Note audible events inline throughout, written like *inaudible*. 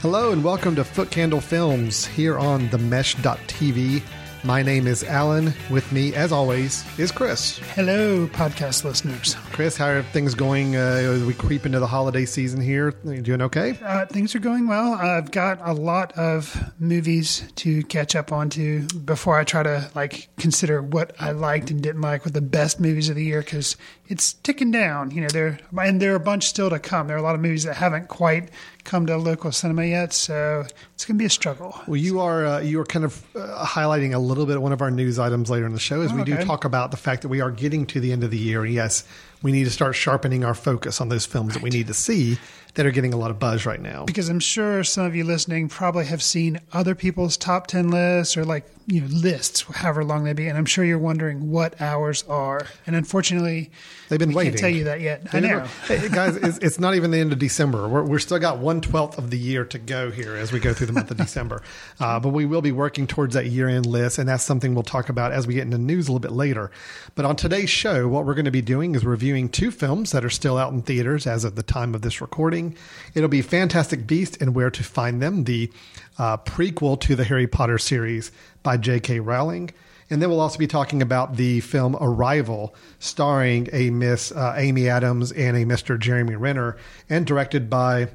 Hello and welcome to Foot Candle Films here on the Mesh.tv. My name is Alan. With me, as always, is Chris. Hello, podcast listeners. Chris, how are things going uh, we creep into the holiday season here? Are you doing okay? Uh, things are going well. I've got a lot of movies to catch up onto before I try to like consider what I liked and didn't like with the best movies of the year because it's ticking down. You know, there and there are a bunch still to come. There are a lot of movies that haven't quite come to local cinema yet, so it's going to be a struggle. Well, you are uh, you are kind of uh, highlighting a little bit of one of our news items later in the show as we do talk about the fact that we are getting to the end of the year. And yes, we need to start sharpening our focus on those films that we need to see that are getting a lot of buzz right now. Because I'm sure some of you listening probably have seen other people's top 10 lists or like, you know, lists, however long they be. And I'm sure you're wondering what ours are. And unfortunately, They've been we waiting. can't tell you that yet. I know. *laughs* Hey, guys, it's, it's not even the end of December. We're, we're still got one twelfth of the year to go here as we go through the month of *laughs* December. Uh, but we will be working towards that year end list, and that's something we'll talk about as we get into news a little bit later. But on today's show, what we're going to be doing is reviewing two films that are still out in theaters as of the time of this recording. It'll be Fantastic Beast and Where to Find Them, the uh, prequel to the Harry Potter series by J.K. Rowling. And then we'll also be talking about the film Arrival, starring a Miss uh, Amy Adams and a Mr. Jeremy Renner, and directed by,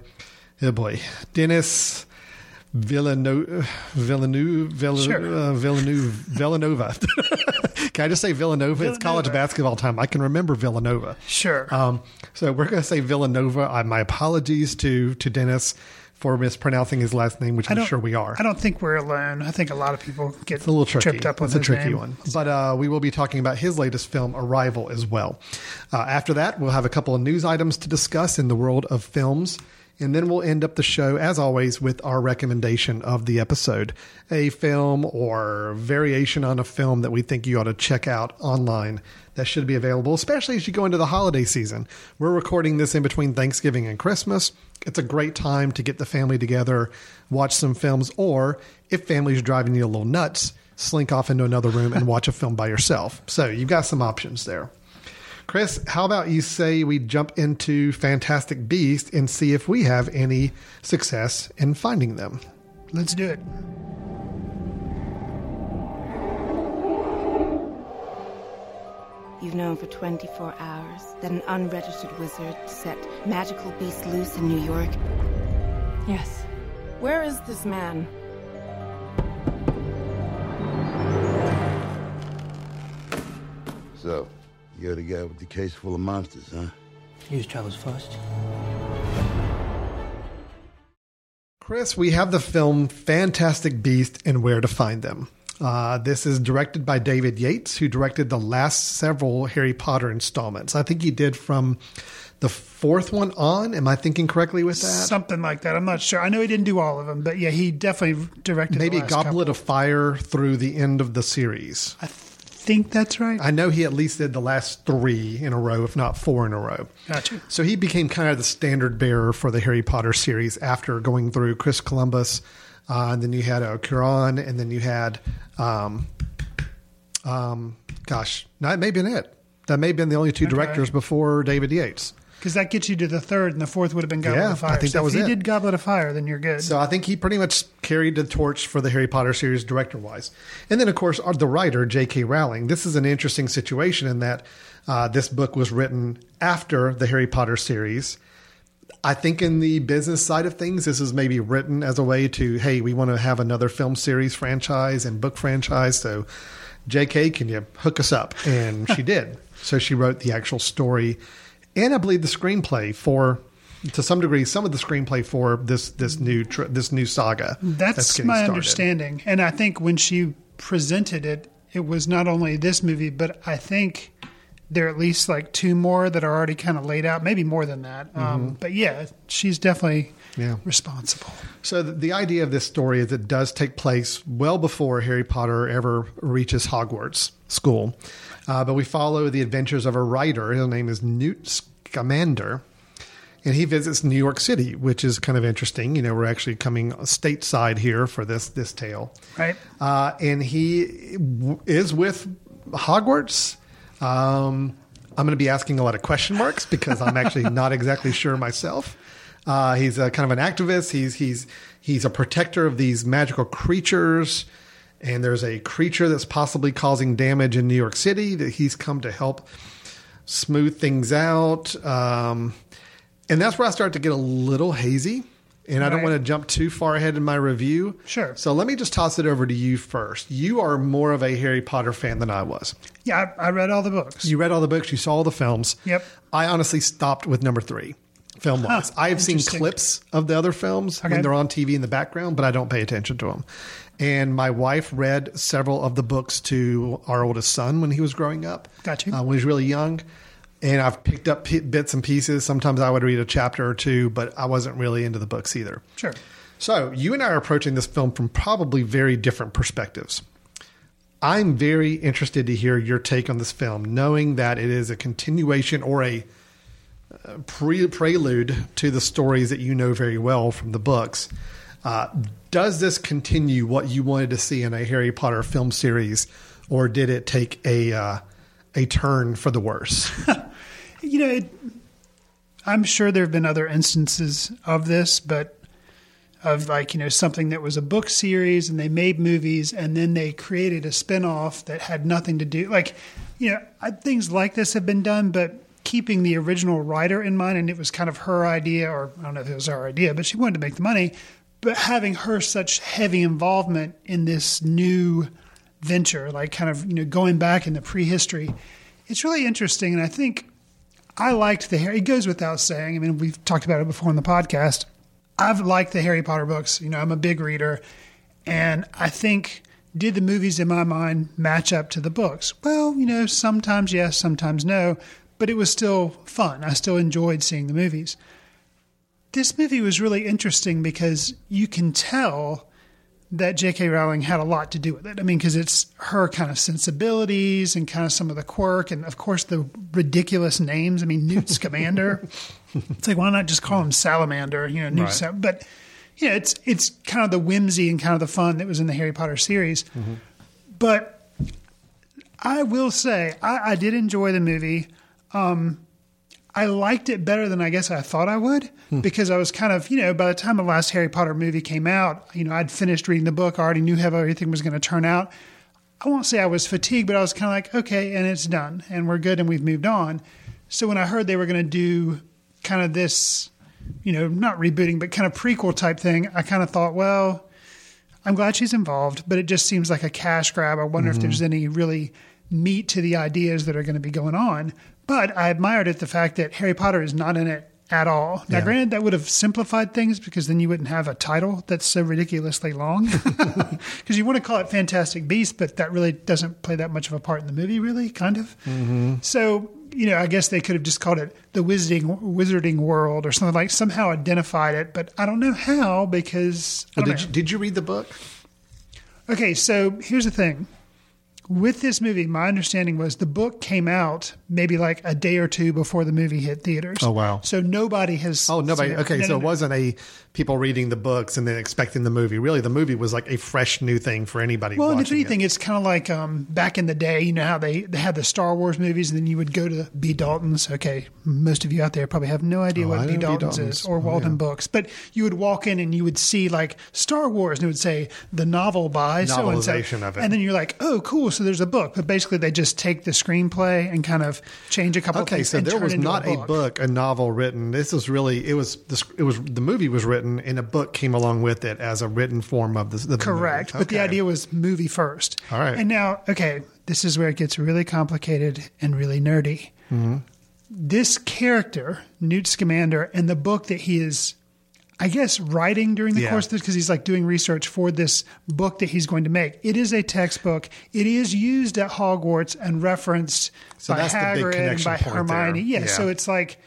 oh boy, Denis Villeneuve, Villeneuve, Villeneuve, Sure. uh, Villeneuve, Villanova. *laughs* Can I just say Villanova? It's college basketball time. I can remember Villanova. Sure. Um, so we're going to say Villanova. Uh, my apologies to to Dennis for mispronouncing his last name, which I'm sure we are. I don't think we're alone. I think a lot of people get It's a little tricky. tripped up on it's a tricky name. one. But uh, we will be talking about his latest film, Arrival, as well. Uh, after that, we'll have a couple of news items to discuss in the world of films. And then we'll end up the show, as always, with our recommendation of the episode a film or variation on a film that we think you ought to check out online that should be available, especially as you go into the holiday season. We're recording this in between Thanksgiving and Christmas. It's a great time to get the family together, watch some films, or if family's driving you a little nuts, slink off into another room and watch a film by yourself. So you've got some options there. Chris, how about you say we jump into Fantastic Beast and see if we have any success in finding them? Let's do it. You've known for 24 hours that an unregistered wizard set magical beasts loose in New York. Yes. Where is this man? So, you're the guy with the case full of monsters, huh? News travels fast. Chris, we have the film Fantastic Beast and Where to Find Them. Uh, this is directed by David Yates, who directed the last several Harry Potter installments. I think he did from the fourth one on. Am I thinking correctly with that? Something like that. I'm not sure. I know he didn't do all of them, but yeah, he definitely directed. Maybe the last Goblet couple. of Fire through the end of the series. I think that's right. I know he at least did the last three in a row, if not four in a row. Gotcha. So he became kind of the standard bearer for the Harry Potter series after going through Chris Columbus, uh, and then you had uh, Cuarón, and then you had, um, um, gosh, that may have been it. That may have been the only two directors before David Yates. Because that gets you to the third, and the fourth would have been Goblet Yeah, of Fire. I think so that was if he it. did Goblet of Fire, then you're good. So I think he pretty much carried the torch for the Harry Potter series director wise. And then, of course, the writer, J.K. Rowling. This is an interesting situation in that uh, this book was written after the Harry Potter series. I think in the business side of things, this is maybe written as a way to, hey, we want to have another film series franchise and book franchise. So, JK, can you hook us up? And she *laughs* did. So she wrote the actual story and I believe the screenplay for, to some degree, some of the screenplay for this this new tr- this new saga. That's, getting my started. understanding. And I think when she presented it, it was not only this movie, but I think there are at least like two more that are already kind of laid out, maybe more than that. Um, but yeah, she's definitely Yeah. responsible. So the, the idea of this story is it does take place well before Harry Potter ever reaches Hogwarts school. Uh, but we follow the adventures of a writer. His name is Newt Scamander. And he visits New York City, which is kind of interesting. You know, we're actually coming stateside here for this this tale. Right. Uh, and he w- is with Hogwarts. Um, I'm going to be asking a lot of question marks because I'm actually not exactly sure myself. Uh, he's a kind of an activist. He's he's he's a protector of these magical creatures, and there's a creature that's possibly causing damage in New York City that he's come to help smooth things out. Um, and that's where I start to get a little hazy. And I don't want to jump too far ahead in my review. Sure. So let me just toss it over to you first. You are more of a Harry Potter fan than I was. Yeah, I, I read all the books. You read all the books, you saw all the films. Yep. I honestly stopped with number three, film wise. Huh, I have seen clips of the other films Okay. when they're on TV in the background, but I don't pay attention to them. And my wife read several of the books to our oldest son when he was growing up. Got you. Uh, when he was really young. And I've picked up p- bits and pieces. Sometimes I would read a chapter or two, but I wasn't really into the books either. Sure. So you and I are approaching this film from probably very different perspectives. I'm very interested to hear your take on this film, knowing that it is a continuation or a uh, pre- prelude to the stories that you know very well from the books. Uh, does this continue what you wanted to see in a Harry Potter film series, or did it take a uh, a turn for the worse? *laughs* You know, it, I'm sure there have been other instances of this, but of like, you know, something that was a book series and they made movies and then they created a spin-off that had nothing to do like, you know, I, things like this have been done, but keeping the original writer in mind and it was kind of her idea or I don't know if it was her idea, but she wanted to make the money, but having her such heavy involvement in this new venture, like kind of, you know, going back in the prehistory, it's really interesting and I think I liked the Harry. It goes without saying. I mean, we've talked about it before on the podcast. I've liked the Harry Potter books. You know, I'm a big reader, and I think did the movies in my mind match up to the books? Well, you know, sometimes yes, sometimes no, but it was still fun. I still enjoyed seeing the movies. This movie was really interesting because you can tell that J.K. Rowling had a lot to do with it. I mean, because it's her kind of sensibilities and kind of some of the quirk, and of course the ridiculous names. I mean, Newt *laughs* Scamander. it's like why not just call him Salamander? You know, Newt. Right. Sa- but yeah, it's it's kind of the whimsy and kind of the fun that was in the Harry Potter series. But I will say I, I did enjoy the movie. Um, I liked it better than I guess I thought I would hmm. because I was kind of, you know, by the time the last Harry Potter movie came out, you know, I'd finished reading the book, I already knew how everything was going to turn out. I won't say I was fatigued, but I was kind of like, okay, and it's done, and we're good, and we've moved on. So when I heard they were going to do kind of this, you know, not rebooting, but kind of prequel type thing, I kind of thought, well, I'm glad she's involved, but it just seems like a cash grab. I wonder if mm-hmm. there's any really meat to the ideas that are going to be going on. But I admired it the fact that Harry Potter is not in it at all. Now, Yeah. granted, that would have simplified things because then you wouldn't have a title that's so ridiculously long. *laughs* Because you want to call it Fantastic Beast, but that really doesn't play that much of a part in the movie, really, kind of. Mm-hmm. So, you know, I guess they could have just called it the Wizarding Wizarding World or something like somehow identified it, but I don't know how because Well, did know. you, did you read the book? Okay, so here's the thing. With this movie, my understanding was the book came out maybe like a day or two before the movie hit theaters. Oh, wow. So nobody has. Oh, nobody. Okay, No, so no, it wasn't a people reading the books and then expecting the movie. Really, the movie was like a fresh new thing for anybody. Well, if anything, it. it's kind of like um, back in the day. You know how they, they had the Star Wars movies, and then you would go to B. Dalton's. Okay, most of you out there probably have no idea Oh, what B. know B. Dalton's, Dalton's. is or Oh, Walden yeah. Books, but you would walk in and you would see like Star Wars, and it would say the novel by so and so, Novelization of it. and then you're like, oh, cool. So there's a book, but basically they just take the screenplay and kind of change a couple. Okay, things so and there turn was it into not a book. a novel written. This was really it was this it was the movie was written and a book came along with it as a written form of the, the Correct. movie. But the idea was movie first. All right. And now, okay, this is where it gets really complicated and really nerdy. Mm-hmm. This character, Newt Scamander, and the book that he is I guess writing during the Yeah. course of this because he's like doing research for this book that he's going to make. It is a textbook. It is used at Hogwarts and referenced So by that's the big Hagrid and by Hermione. Yeah, Yeah. so it's like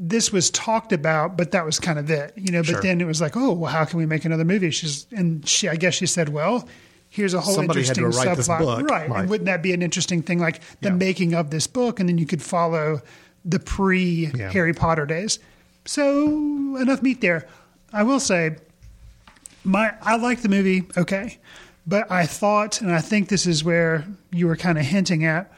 this was talked about, but that was kind of it, you know. But Sure. then it was like, oh, well, how can we make another movie? She's and she, I guess she said, well, here's a whole Somebody interesting subplot, right? Right. And wouldn't that be an interesting thing, like the Yeah. making of this book, and then you could follow the pre Yeah. Harry Potter days. So enough meat there. I will say, my I like the movie, okay, but I thought, and I think this is where you were kind of hinting at,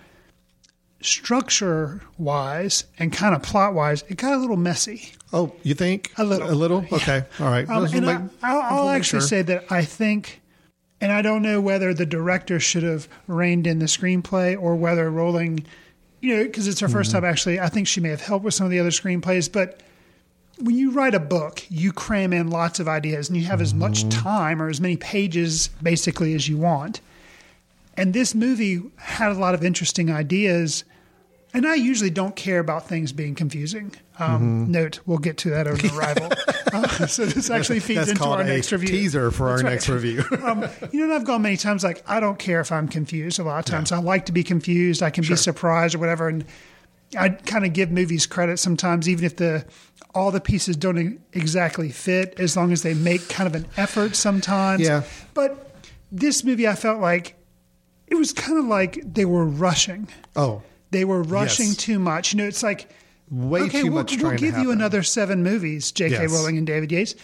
structure wise and kind of plot wise, it got a little messy. Oh, you think A little. A little. Okay. All right. Um, and make- I, I'll, I'll actually sure. say that I think, and I don't know whether the director should have reined in the screenplay or whether Rowling, you know, because it's her 1st Mm-hmm. time actually. I think she may have helped with some of the other screenplays, but when you write a book, you cram in lots of ideas and you have as much Mm-hmm. time or as many pages basically as you want. And this movie had a lot of interesting ideas. And I usually don't care about things being confusing. Um, Mm-hmm. Note, we'll get to that on *laughs* Arrival. uh, so this actually feeds That's into our next review. teaser for That's our right. next review. *laughs* um, you know, and I've gone many times like, I don't care if I'm confused a lot of times. I like to be confused. I can be surprised or whatever. And I kind of give movies credit sometimes, even if the all the pieces don't exactly fit, as long as they make kind of an effort sometimes. Yeah. But this movie, I felt like it was kind of like they were rushing. oh, They were rushing Yes. too much. You know, it's like Way okay, too we'll, much We'll give you another seven movies, J.K. Yes. Rowling and David Yates.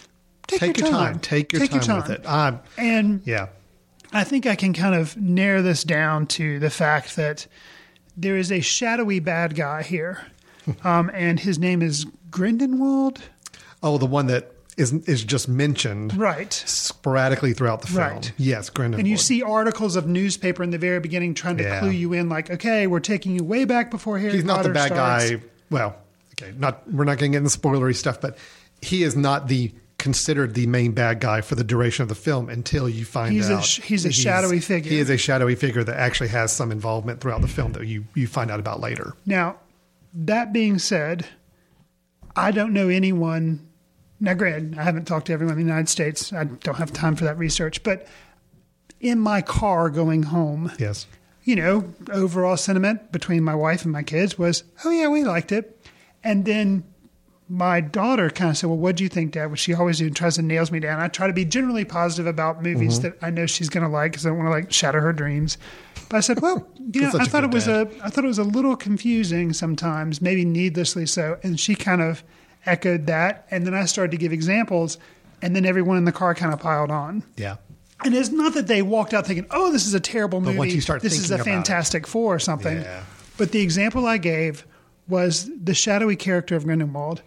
Take, take your time. Take your time with it. I'm, And yeah. I think I can kind of narrow this down to the fact that there is a shadowy bad guy here, *laughs* um, and his name is Grindelwald. Oh, the one that is is just mentioned Right. sporadically throughout the film. Right. Yes, Grindelwald. And you see articles of newspaper in the very beginning trying to Yeah. clue you in, like, okay, we're taking you way back before Harry he's not Potter the bad starts. guy. Well, okay, not we're not going to get into spoilery stuff, but he is not the considered the main bad guy for the duration of the film until you find He's a out sh- he's a that shadowy figure. He is a shadowy figure that actually has some involvement throughout the film that you you find out about later. Now, that being said, I don't know anyone. Now, granted, I haven't talked to everyone in the United States. I don't have time for that research. But in my car going home, Yes. you know, overall sentiment between my wife and my kids was, oh, yeah, we liked it. And then my daughter kind of said, well, what do you think, Dad? Which she always do, tries to nails me down. I try to be generally positive about movies Mm-hmm. that I know she's going to like because I don't want to like shatter her dreams. But I said, well, *laughs* you know, I thought it was dad. a, I thought it was a little confusing sometimes, maybe needlessly so. And she kind of echoed that. And then I started to give examples. And then everyone in the car kind of piled on. Yeah. And it's not that they walked out thinking, "Oh, this is a terrible movie. once you start this is a about it. Fantastic Four or something." Yeah. But the example I gave was the shadowy character of Grindelwald.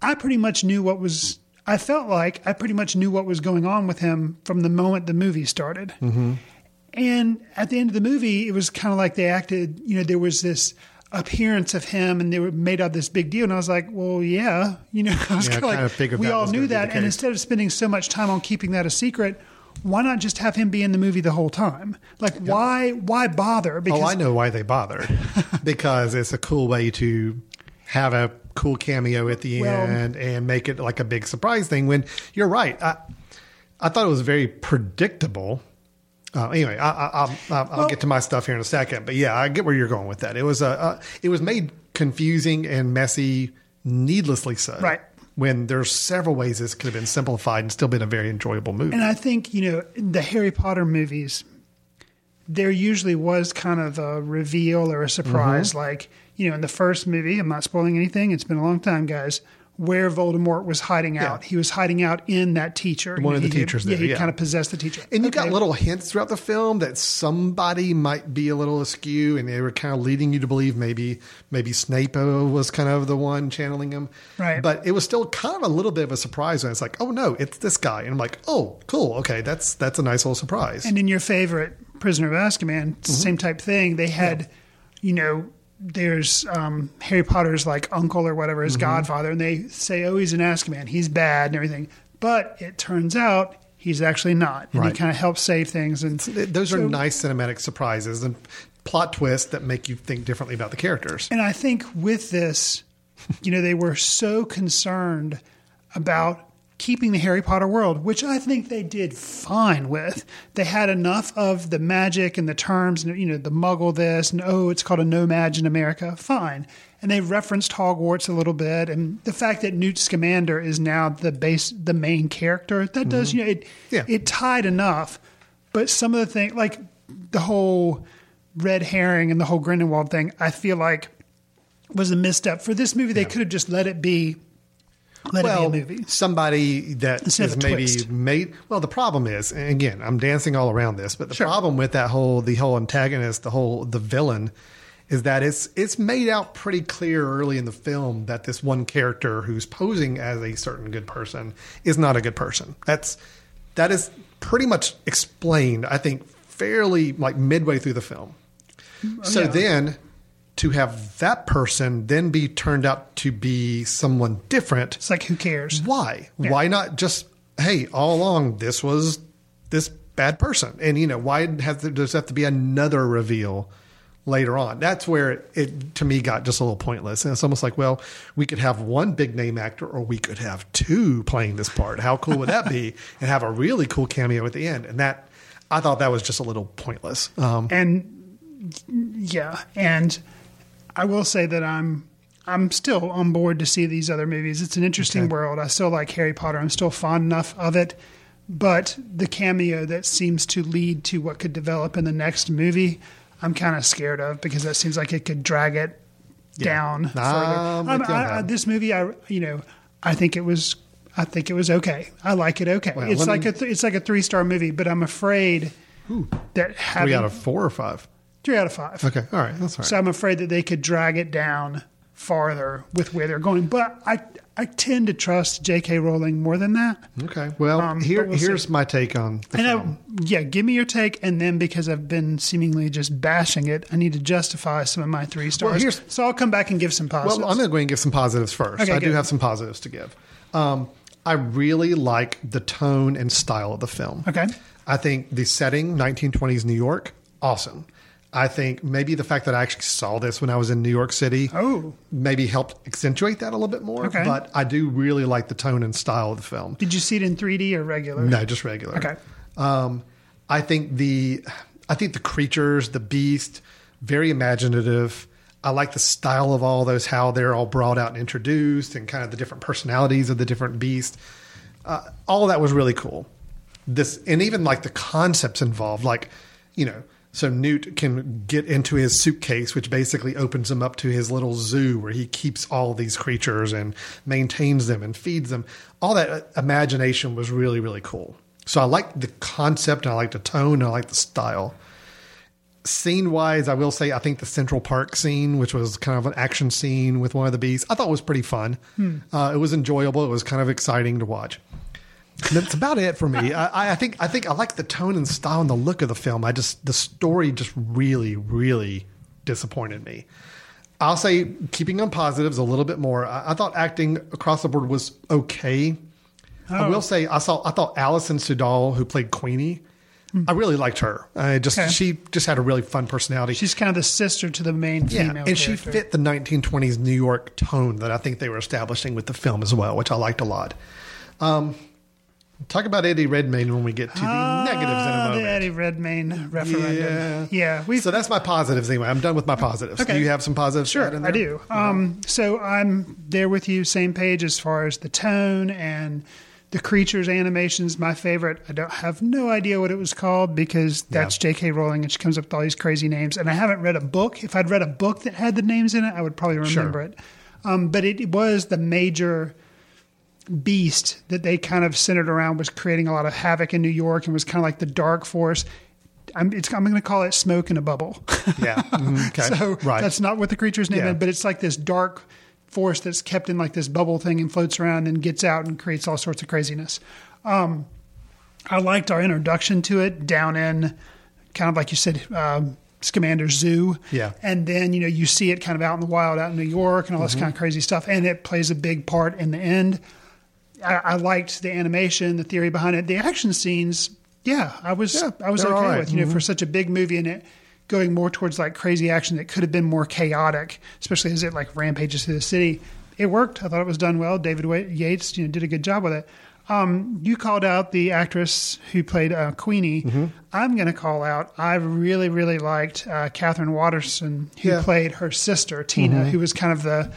I pretty much knew what was. I felt like I pretty much knew what was going on with him from the moment the movie started. Mm-hmm. And at the end of the movie, it was kind of like they acted. You know, there was this appearance of him, and they were made out this big deal. And I was like, "Well, yeah, *laughs* you know." I was Yeah, kind of we all knew gonna be the that, and instead of spending so much time on keeping that a secret, why not just have him be in the movie the whole time? Like, why why bother? Oh, I know why they bothered. *laughs* because it's a cool way to have a cool cameo at the Well- end and make it like a big surprise thing. When you're right, I, I thought it was very predictable. Uh, anyway, I, I, I'll, I'll, I'll Well- get to my stuff here in a second, but yeah, I get where you're going with that. It was a, uh, it was made confusing and messy, needlessly so. Right. When there's several ways this could have been simplified and still been a very enjoyable movie. And I think, you know, the Harry Potter movies, there usually was kind of a reveal or a surprise. Mm-hmm. Like, you know, in the first movie, I'm not spoiling anything, it's been a long time, guys, where Voldemort was hiding out. He was hiding out in that teacher. One of the he, teachers Yeah, there, he yeah. kind of possessed the teacher. And you got little hints throughout the film that somebody might be a little askew, and they were kind of leading you to believe maybe maybe Snape was kind of the one channeling him. Right. But it was still kind of a little bit of a surprise when it's like, oh no, it's this guy, and I'm like, oh, cool, okay, that's that's a nice little surprise. And in your favorite Prisoner of Azkaban, Mm-hmm. same type thing. They had, you know, there's um, Harry Potter's like uncle or whatever, Mm-hmm. his godfather, and they say, oh, he's an Azkaban, he's bad and everything. But it turns out he's actually not, and Right. he kind of helps save things. And Those are nice cinematic surprises and plot twists that make you think differently about the characters. And I think with this, you know, they were so concerned about keeping the Harry Potter world, which I think they did fine with. They had enough of the magic and the terms, and you know, the Muggle this, and oh, it's called a No-Maj in America. Fine, and they referenced Hogwarts a little bit, and the fact that Newt Scamander is now the base, the main character, that mm-hmm. does you know it. Yeah. It tied enough, but some of the things like the whole red herring and the whole Grindelwald thing, I feel like was a misstep for this movie. They could have just let it be, let well, it be a movie. somebody that Instead is maybe twist. made. Well, the problem is, and again, I'm dancing all around this, but the Sure. problem with that whole the whole antagonist, the whole the villain, is that it's it's made out pretty clear early in the film that this one character who's posing as a certain good person is not a good person. That's that is pretty much explained, I think, fairly like midway through the film. Mm, oh, so yeah. then to have that person then be turned out to be someone different It's like who cares? why? Yeah. Why not just hey, all along this was this bad person, and you know why there does have to be another reveal later on? That's where it, it to me got just a little pointless, and it's almost like well, we could have one big name actor, or we could have two playing this part. How cool would that be? *laughs* And have a really cool cameo at the end, and that I thought that was just a little pointless. Um, and yeah, and I will say that I'm I'm still on board to see these other movies. It's an interesting Okay. world. I still like Harry Potter. I'm still fond enough of it, but the cameo that seems to lead to what could develop in the next movie, I'm kind of scared of because that seems like it could drag it down I'm further. I'm- you on I- I- this movie, I you know, I think it was. I think it was okay. I like it okay. Well, it's like me- a th- it's like a three star movie, but I'm afraid that having three out of four or five. Three out of five. Okay, all right, that's all right. So I'm afraid that they could drag it down farther with where they're going. But I I tend to trust J.K. Rowling more than that. okay, well, Um, here we'll here's see. my take on the And film. I, yeah, give me your take, and then because I've been seemingly just bashing it, I need to justify some of my three stars. here's- so I'll come back and give some positives. Well, I'm going to go ahead and give some positives first. Okay, I do have some positives to give. Um, I really like the tone and style of the film. Okay. I think the setting, 1920s New York, awesome. I think maybe the fact that I actually saw this when I was in New York City Oh. maybe helped accentuate that a little bit more. Okay. But I do really like the tone and style of the film. Did you see it in 3D or regular? No, just regular. Okay. Um, I think the I think the creatures, the beast, very imaginative. I like the style of all those, how they're all brought out and introduced, and kind of the different personalities of the different beasts. Uh, all that was really cool. This and even like the concepts involved, like you know, so Newt can get into his suitcase, which basically opens him up to his little zoo where he keeps all these creatures and maintains them and feeds them. All that uh, imagination was really really cool. So I like the concept, and I like the tone, and I like the style. Scene wise, I will say I think the Central Park scene, which was kind of an action scene with one of the beasts, I thought was pretty fun. Uh, it was enjoyable. It was kind of exciting to watch. That's about it for me. I, I think I think I like the tone and style and the look of the film. I just the story just really really disappointed me. I'll say keeping on positives a little bit more. I, I thought acting across the board was okay. I Oh. will say I saw I thought Alison Sudol who played Queenie. I really liked her. I just Okay. she just had a really fun personality. She's kind of the sister to the main yeah, female and she fit the 1920s New York tone that I think they were establishing with the film as well, which I liked a lot. Um, talk about Eddie Redmayne when we get to the negatives in a moment. The Eddie Redmayne referendum. Yeah. Yeah, we so that's my positives anyway. I'm done with my positives. Okay. Do you have some positives? to add in Sure, I do. Um, so I'm there with you, same page as far as the tone and the creatures animations. My favorite. I don't have no idea what it was called because that's J.K. Rowling and she comes up with all these crazy names. And I haven't read a book. If I'd read a book that had the names in it, I would probably remember Sure. it. Um, but it was the major beast that they kind of centered around was creating a lot of havoc in New York and was kind of like the dark force. I'm, it's, I'm going to call it smoke in a bubble. Yeah. *laughs* Mhm. Okay. So right. that's not what the creature's name Yeah. is, but it's like this dark force that's kept in like this bubble thing and floats around and gets out and creates all sorts of craziness. Um, I liked our introduction to it down in kind of like you said, um, Scamander Zoo. Yeah. And then, you know, you see it kind of out in the wild, out in New York and all this Mm-hmm. kind of crazy stuff. And it plays a big part in the end. I, I liked the animation, the theory behind it. The action scenes, yeah, I was Yeah, I was okay right. with. You know, for such a big movie and it going more towards like crazy action that could have been more chaotic, especially as it like rampages through the city. It worked. I thought it was done well. David Yates, you know, did a good job with it. Um, you called out the actress who played uh, Queenie. Mm-hmm. I'm going to call out. I really, really liked uh, Katherine Waterston, who Yeah. Mm-hmm. played her sister Tina, who was kind of the,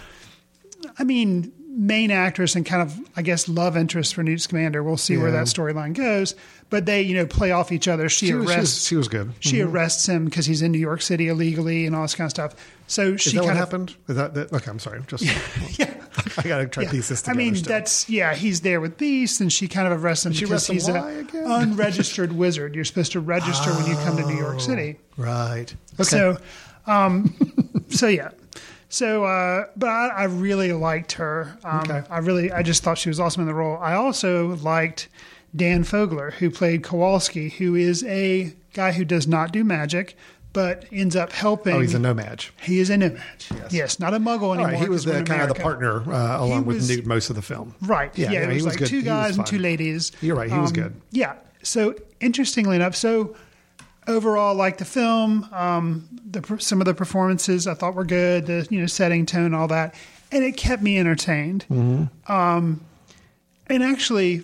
I mean, main actress and kind of, I guess, love interest for Newt Scamander. We'll see where that storyline goes. But they, you know, play off each other. She, She she, was, arrests. she was good. she arrests him because he's in New York City illegally and all this kind of stuff. So Is she that what of happened? Is that, that okay? I'm sorry. Just *laughs* yeah. I gotta try to piece this I mean, still. that's yeah. He's there with Beast, and she kind of arrests him She because arrests him he's an unregistered wizard. You're supposed to register when you come to New York City. right. Okay. So, um, *laughs* so yeah. So, uh, but I, I really liked her. Um, Okay. I really, I just thought she was awesome in the role. I also liked Dan Fogler, who played Kowalski, who is a guy who does not do magic, but ends up helping. oh, he's a No-Maj. He is a No-Maj. Yes. not a muggle anymore. right, he was the in kind of the partner uh, along with Newt most of the film. Right. Yeah. Yeah, it was, he was like good. two guys and two ladies. You're right, he was Um, good. Yeah. So interestingly enough, so overall, like the film, um, the some of the performances I thought were good. The you know setting, tone, all that, and it kept me entertained. Mm-hmm. Um, and actually,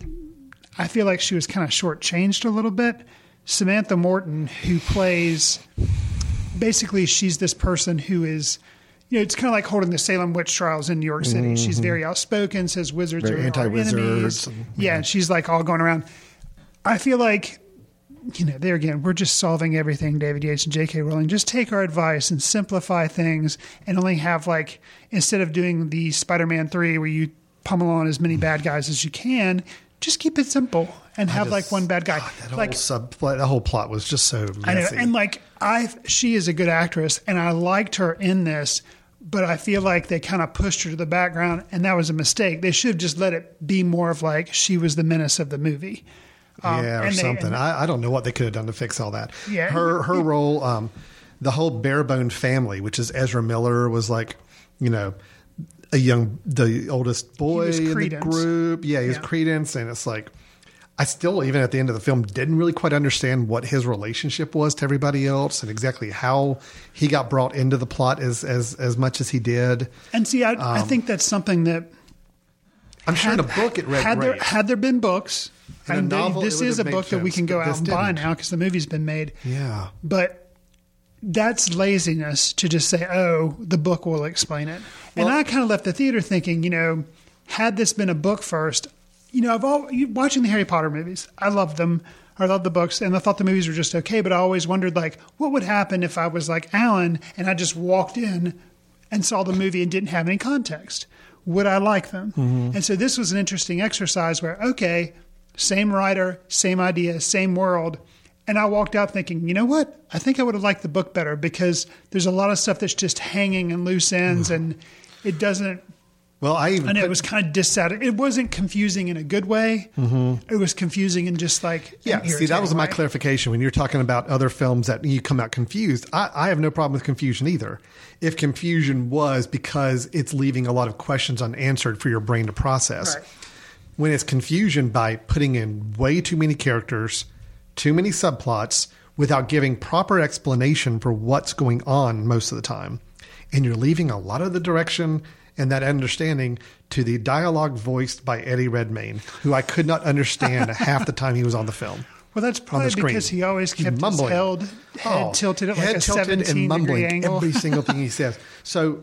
I feel like she was kind of shortchanged a little bit. Samantha Morton, who plays basically she's this person who is you know it's kind of like holding the Salem witch trials in New York City. She's very outspoken, says wizards Mm-hmm. Very are, anti-wizards enemies. and- yeah, and she's like all going around. I feel like you know, there again, we're just solving everything, David Yates and J.K. Rowling. Just take our advice and simplify things and only have, like, instead of doing the Spider Man 3 where you pummel on as many bad guys as you can, just keep it simple and have, like, one bad guy. That like, whole subplot, that whole plot was just so I know, and like I, she is a good actress, and I liked her in this. But I feel like they kind of pushed her to the background, and that was a mistake. They should have just let it be more of like she was the menace of the movie. Um, yeah, or and they- something. I, I don't know what they could have done to fix all that. Yeah. her her role, um, the whole Barebone family, which is Ezra Miller, was like, you know, a young, the oldest boy in the group. Yeah, he was Yeah. Credence, and it's like. I still, even at the end of the film, didn't really quite understand what his relationship was to everybody else, and exactly how he got brought into the plot as as as much as he did. And see, I, Um, I think that's something that I'm sure in a book it read had great. there had there been books, In and they- novel, this is a book made that we can go out and buy didn't. now because the movie's been made. yeah, But that's laziness to just say, "Oh, the book will explain it." and I kind of left the theater thinking, you know, had this been a book first, you know, I've all watching the Harry Potter movies. I love them. I love the books, and I thought the movies were just okay. But I always wondered, like, what would happen if I was like Alan and I just walked in and saw the movie and didn't have any context? Would I like them? Mm-hmm. And so this was an interesting exercise where, okay, same writer, same idea, same world. And I walked out thinking, you know what? I think I would have liked the book better because there's a lot of stuff that's just hanging and loose ends and it doesn't. well, I even And it was kind of dissatisfying. It wasn't confusing in a good way. Mm-hmm. It was confusing in just like. Yeah, see, that was irritating my clarification. When you're talking about other films that you come out confused, I, I have no problem with confusion either. If confusion was because it's leaving a lot of questions unanswered for your brain to process. Right. When it's confusion by putting in way too many characters, too many subplots, without giving proper explanation for what's going on most of the time, and you're leaving a lot of the direction and that understanding to the dialogue voiced by Eddie Redmayne, who I could not understand *laughs* half the time he was on the film. Well, that's probably because he always He's kept his held, head Oh, tilted at like head a tilted 17 degree angle. every single thing he *laughs* says. So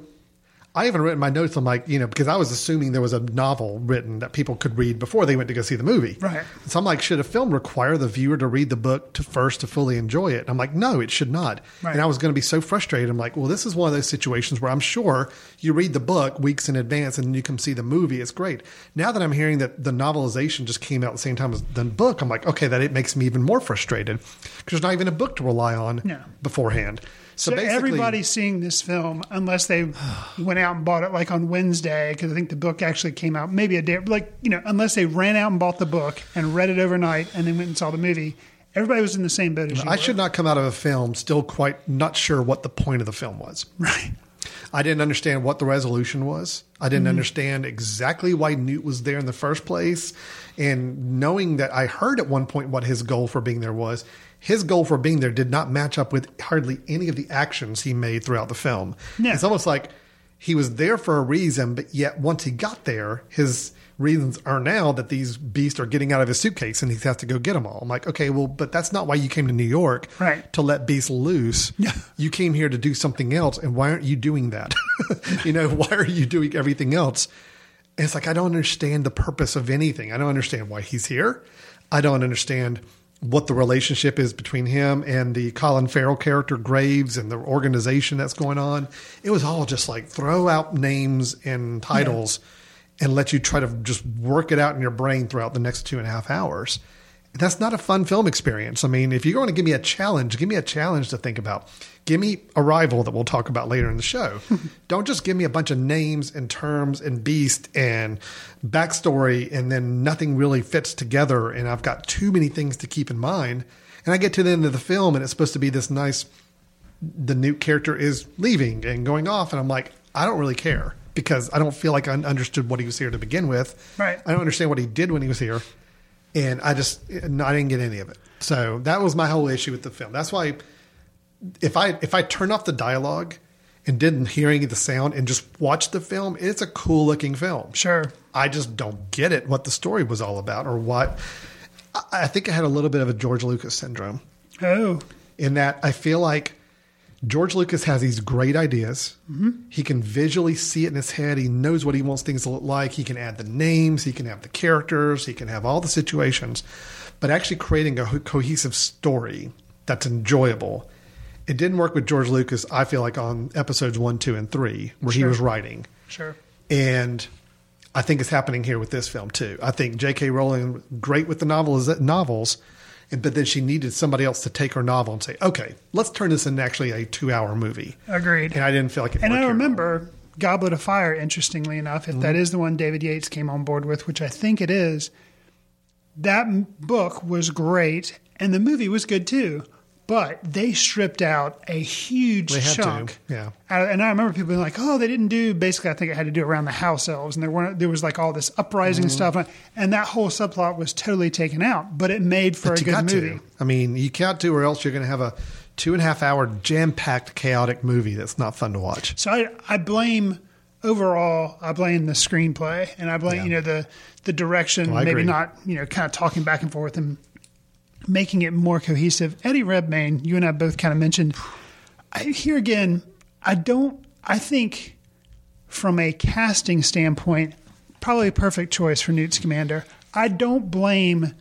I even written my notes. I'm like, you know, because I was assuming there was a novel written that people could read before they went to go see the movie. Right. So I'm like, should a film require the viewer to read the book to first to fully enjoy it? And I'm like, no, it should not. Right. And I was going to be so frustrated. I'm like, well, this is one of those situations where I'm sure you read the book weeks in advance and then you come see the movie. It's great. Now that I'm hearing that the novelization just came out at the same time as the book, I'm like, okay, that it makes me even more frustrated because there's not even a book to rely on No. beforehand. So, So, everybody's seeing this film unless they *sighs* went out and bought it like on Wednesday because I think the book actually came out maybe a day like you know unless they ran out and bought the book and read it overnight and then went and saw the movie. Everybody was in the same boat as you. I were. should not come out of a film still quite not sure what the point of the film was. right. I didn't understand what the resolution was. I Mm-hmm. didn't understand exactly why Newt was there in the first place. And knowing that I heard at one point what his goal for being there was, his goal for being there did not match up with hardly any of the actions he made throughout the film. No. It's almost like he was there for a reason, but yet once he got there, his reasons are now that these beasts are getting out of his suitcase and he has to go get them all. I'm like, okay, well, but that's not why you came to New York Right. to let beasts loose. you came here to do something else. And why aren't you doing that? *laughs* you know, why are you doing everything else? And it's like, I don't understand the purpose of anything. I don't understand why he's here. I don't understand what the relationship is between him and the Colin Farrell character Graves and the organization that's going on. It was all just like throw out names and titles and let you try to just work it out in your brain throughout the next two and a half hours. That's not a fun film experience. I mean, if you're going to give me a challenge, give me a challenge to think about. Give me Arrival that we'll talk about later in the show. *laughs* Don't just give me a bunch of names and terms and beast and backstory and then nothing really fits together and I've got too many things to keep in mind. And I get to the end of the film and it's supposed to be this nice the new character is leaving and going off and I'm like, I don't really care because I don't feel like I understood what he was here to begin with. Right. I don't understand what he did when he was here and I just I didn't get any of it. So that was my whole issue with the film. That's why if I if I turn off the dialogue and didn't hear any of the sound and just watch the film, it's a cool looking film. Sure. I just don't get it what the story was all about or what. I, I think I had a little bit of a George Lucas syndrome Oh, in that I feel like George Lucas has these great ideas. Mm-hmm. He can visually see it in his head. He knows what he wants things to look like. He can add the names. He can have the characters. He can have all the situations. But actually creating a cohesive story that's enjoyable. It didn't work with George Lucas, I feel like, on episodes one, two, and three, where he was writing. sure. And I think it's happening here with this film too. I think J.K. Rowling great with the novels, novels, and but then she needed somebody else to take her novel and say, "Okay, let's turn this into actually a two-hour movie." Agreed. And I didn't feel like it. And I here remember Goblet of Fire, interestingly enough, if Mm-hmm. that is the one David Yates came on board with, which I think it is, that book was great and the movie was good too. But they stripped out a huge They had to, chunk. yeah. And I remember people being like, "Oh, they didn't do." Basically, I think it had to do around the house elves, and there weren't. There was like all this uprising Mm-hmm. stuff, and that whole subplot was totally taken out. But it made for But a good movie. to. I mean, you got to, or else you're going to have a two and a half hour jam-packed, chaotic movie that's not fun to watch. So I, I blame overall. I blame the screenplay, and I blame Yeah. you know the the direction. I maybe agree. not you know kind of talking back and forth and making it more cohesive. Eddie Redmayne, you and I both kind of mentioned. I, here again, I don't. I think from a casting standpoint, probably a perfect choice for Newt Scamander. I don't blame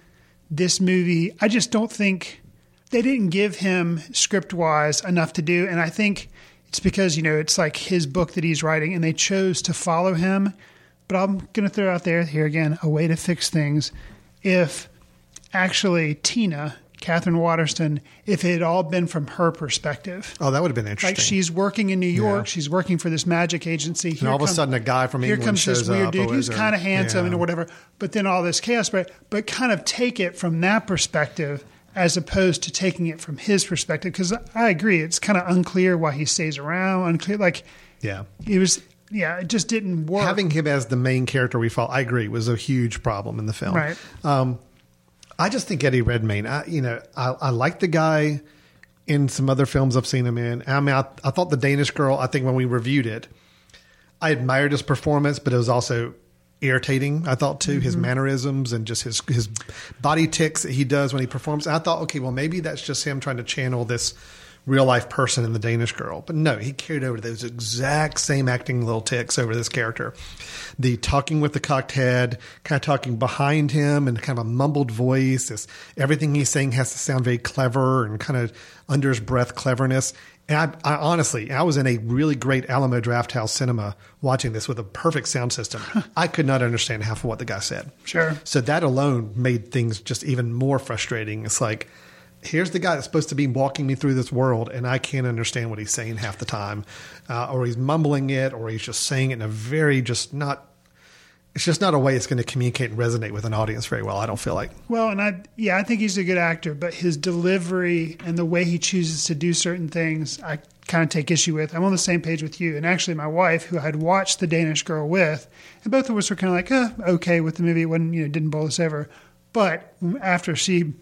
this movie. I just don't think they didn't give him script wise enough to do. And I think it's because, you know, it's like his book that he's writing and they chose to follow him. But I'm going to throw out there here again a way to fix things. If actually Tina, Katherine Waterston, if it had all been from her perspective, Oh, that would have been interesting. like she's working in New York, Yeah. she's working for this magic agency. and all of a sudden, a guy from here England comes shows this weird dude who's kind of handsome yeah. and whatever. But then all this chaos, but but kind of take it from that perspective as opposed to taking it from his perspective. Because I agree, it's kind of unclear why he stays around. Unclear, like Yeah. it was. Yeah, it just didn't work. Having him as the main character we follow, I agree, was a huge problem in the film. Right. Um, I just think Eddie Redmayne. I, you know, I, I like the guy in some other films I've seen him in. I mean, I, I thought the Danish Girl. I think when we reviewed it, I admired his performance, but it was also irritating. I thought too his mm-hmm. mannerisms and just his his body ticks that he does when he performs. I thought, okay, well maybe that's just him trying to channel this real life person in the Danish Girl. But no, he carried over those exact same acting little ticks over this character. The talking with the cocked head, kind of talking behind him, and kind of a mumbled voice. This everything he's saying has to sound very clever and kind of under his breath cleverness. And I, I honestly, I was in a really great Alamo Drafthouse cinema watching this with a perfect sound system. I could not understand half of what the guy said. Sure. So that alone made things just even more frustrating. It's like, here's the guy that's supposed to be walking me through this world, and I can't understand what he's saying half the time, uh, or he's mumbling it, or he's just saying it in a very just not. It's just not a way it's going to communicate and resonate with an audience very well. I don't feel like. Well, and I yeah, I think he's a good actor, but his delivery and the way he chooses to do certain things, I kind of take issue with. I'm on the same page with you, and actually, my wife, who had watched The Danish Girl with, and both of us were kind of like, uh, okay with the movie. It wasn't you know didn't bowl us over, but after she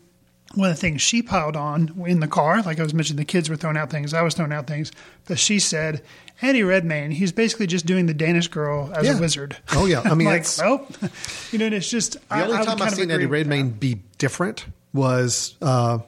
one of the things she piled on in the car, like I was mentioning, the kids were throwing out things, I was throwing out things, but she said, Eddie Redmayne, he's basically just doing the Danish girl as Yeah. a wizard. Oh, yeah. I *laughs* mean, like, it's- well, *laughs* you know, and it's just The only time I've seen Eddie Redmayne be different was uh,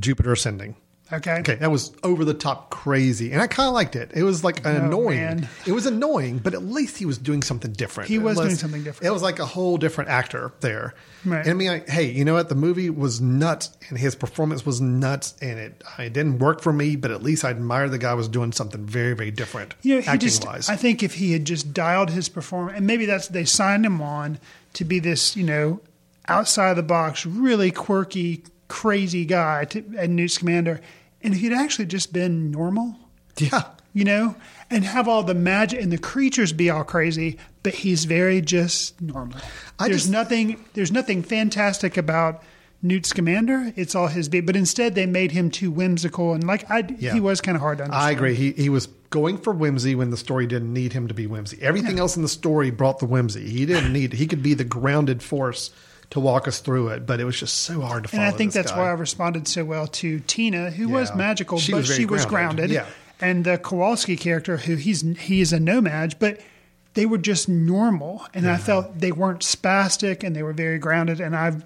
Jupiter Ascending. Okay. Okay, that was over the top crazy, and I kind of liked it. It was like annoying. Man. It was annoying, but at least he was doing something different. He was doing something different. It was like a whole different actor there. Right. And I mean, like, hey, you know what? The movie was nuts, and his performance was nuts, and it it didn't work for me. But at least I admire the guy was doing something very very different. You know, he acting just, wise. I think if he had just dialed his performance, and maybe that's, they signed him on to be this, you know, outside of the box, really quirky, crazy guy to, and Newt Scamander. And if he'd actually just been normal, yeah. you know, and have all the magic and the creatures be all crazy, but he's very just normal. I there's just- nothing there's nothing fantastic about Newt Scamander. It's all his beat. But instead they made him too whimsical and like I Yeah. he was kind of hard to understand. I agree. He he was going for whimsy when the story didn't need him to be whimsy. Everything else in the story brought the whimsy. He didn't need. He could be the grounded force to walk us through it, but it was just so hard to follow. And I think that's guy. why I responded so well to Tina, who was magical, She but was she was grounded. grounded. Yeah. And the Kowalski character, who he's he is a No-Maj, but they were just normal, and I felt they weren't spastic, and they were very grounded, and I've,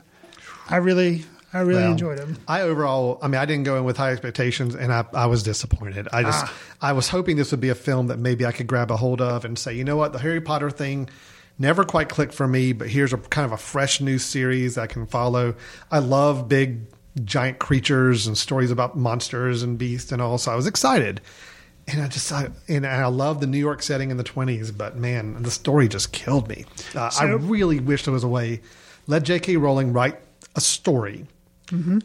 I really, I really Well, enjoyed them. I overall, I mean, I didn't go in with high expectations, and I, I was disappointed. I just, Ah. I was hoping this would be a film that maybe I could grab a hold of and say, you know what, the Harry Potter thing never quite clicked for me, but here's a kind of a fresh new series I can follow. I love big giant creatures and stories about monsters and beasts and all, so I was excited. And I just, I, and I love the New York setting in the 20s, but man, the story just killed me. Uh, I really wish there was a way. Let J.K. Rowling write a story.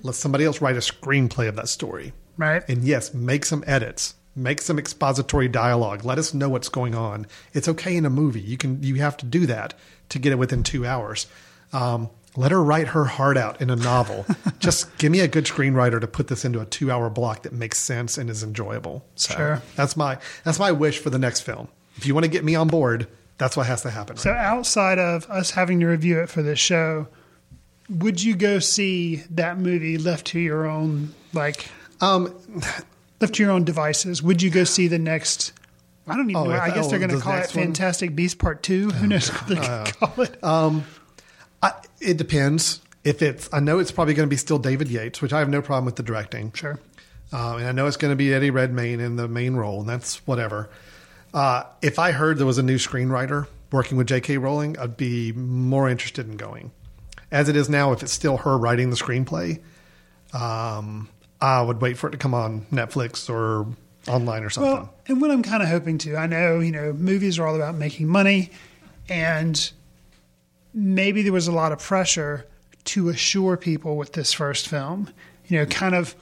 Let somebody else write a screenplay of that story. Right. And yes, make some edits. Make some expository dialogue. Let us know what's going on. It's okay in a movie. You can you have to do that to get it within two hours. Um, let her write her heart out in a novel. *laughs* Just give me a good screenwriter to put this into a two hour block that makes sense and is enjoyable. So Sure. that's my that's my wish for the next film. If you want to get me on board, that's what has to happen. So outside of us having to review it for this show, would you go see that movie left to your own like um, left to your own devices? Would you go see the next? I don't even Oh, know. I guess oh, they're going to the call it one? Fantastic Beast Part Two. Who knows what they're going to call it? I, it depends. If it's, I know it's probably going to be still David Yates, which I have no problem with the directing. Sure. Uh, and I know it's going to be Eddie Redmayne in the main role, and that's whatever. Uh, if I heard there was a new screenwriter working with J.K. Rowling, I'd be more interested in going. As it is now, if it's still her writing the screenplay, um, I would wait for it to come on Netflix or online or something. Well, and what I'm kind of hoping to, I know, you know, movies are all about making money, and maybe there was a lot of pressure to assure people with this first film, you know, kind of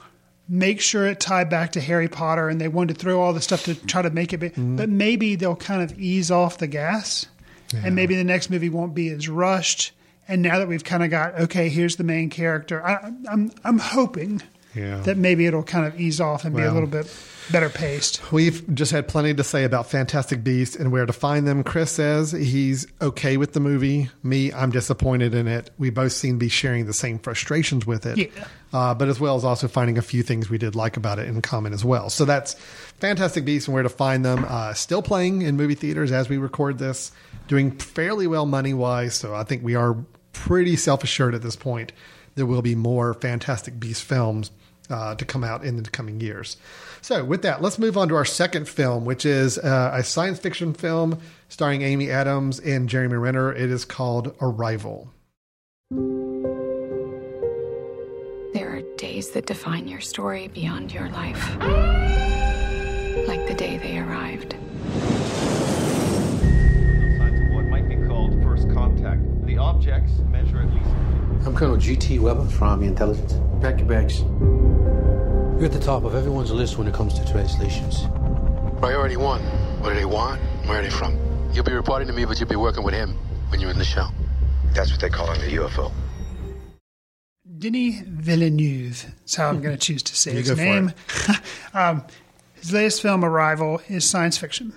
make sure it tied back to Harry Potter, and they wanted to throw all the stuff to try to make it, big. Mm-hmm. but maybe they'll kind of ease off the gas, and maybe the next movie won't be as rushed. And now that we've kind of got okay, here's the main character. I, I'm I'm hoping Yeah. that maybe it'll kind of ease off and be a little bit better paced. We've just had plenty to say about Fantastic Beasts and where to find them. Chris says he's okay with the movie. Me, I'm disappointed in it. We both seem to be sharing the same frustrations with it. Yeah. Uh, but as well as also finding a few things we did like about it in common as well. So that's Fantastic Beasts and where to find them. Uh, still playing in movie theaters as we record this, doing fairly well money wise. So I think we are pretty self assured at this point. There will be more Fantastic Beast films uh, to come out in the coming years. So, with that, let's move on to our second film, which is uh, a science fiction film starring Amy Adams and Jeremy Renner. It is called Arrival. There are days that define your story beyond your life. Like the day they arrived. signs of what might be called first contact. The objects measure at least. I'm Colonel G.T. Weber from Army Intelligence. Pack your bags. You're at the top of everyone's list when it comes to translations. Priority one. What do they want? Where are they from? You'll be reporting to me, but you'll be working with him when you're in the show. That's what they call in the UFO. Denis Villeneuve. That's how I'm going *laughs* to choose to say You his go for name. *laughs* um, his latest film, Arrival, is science fiction.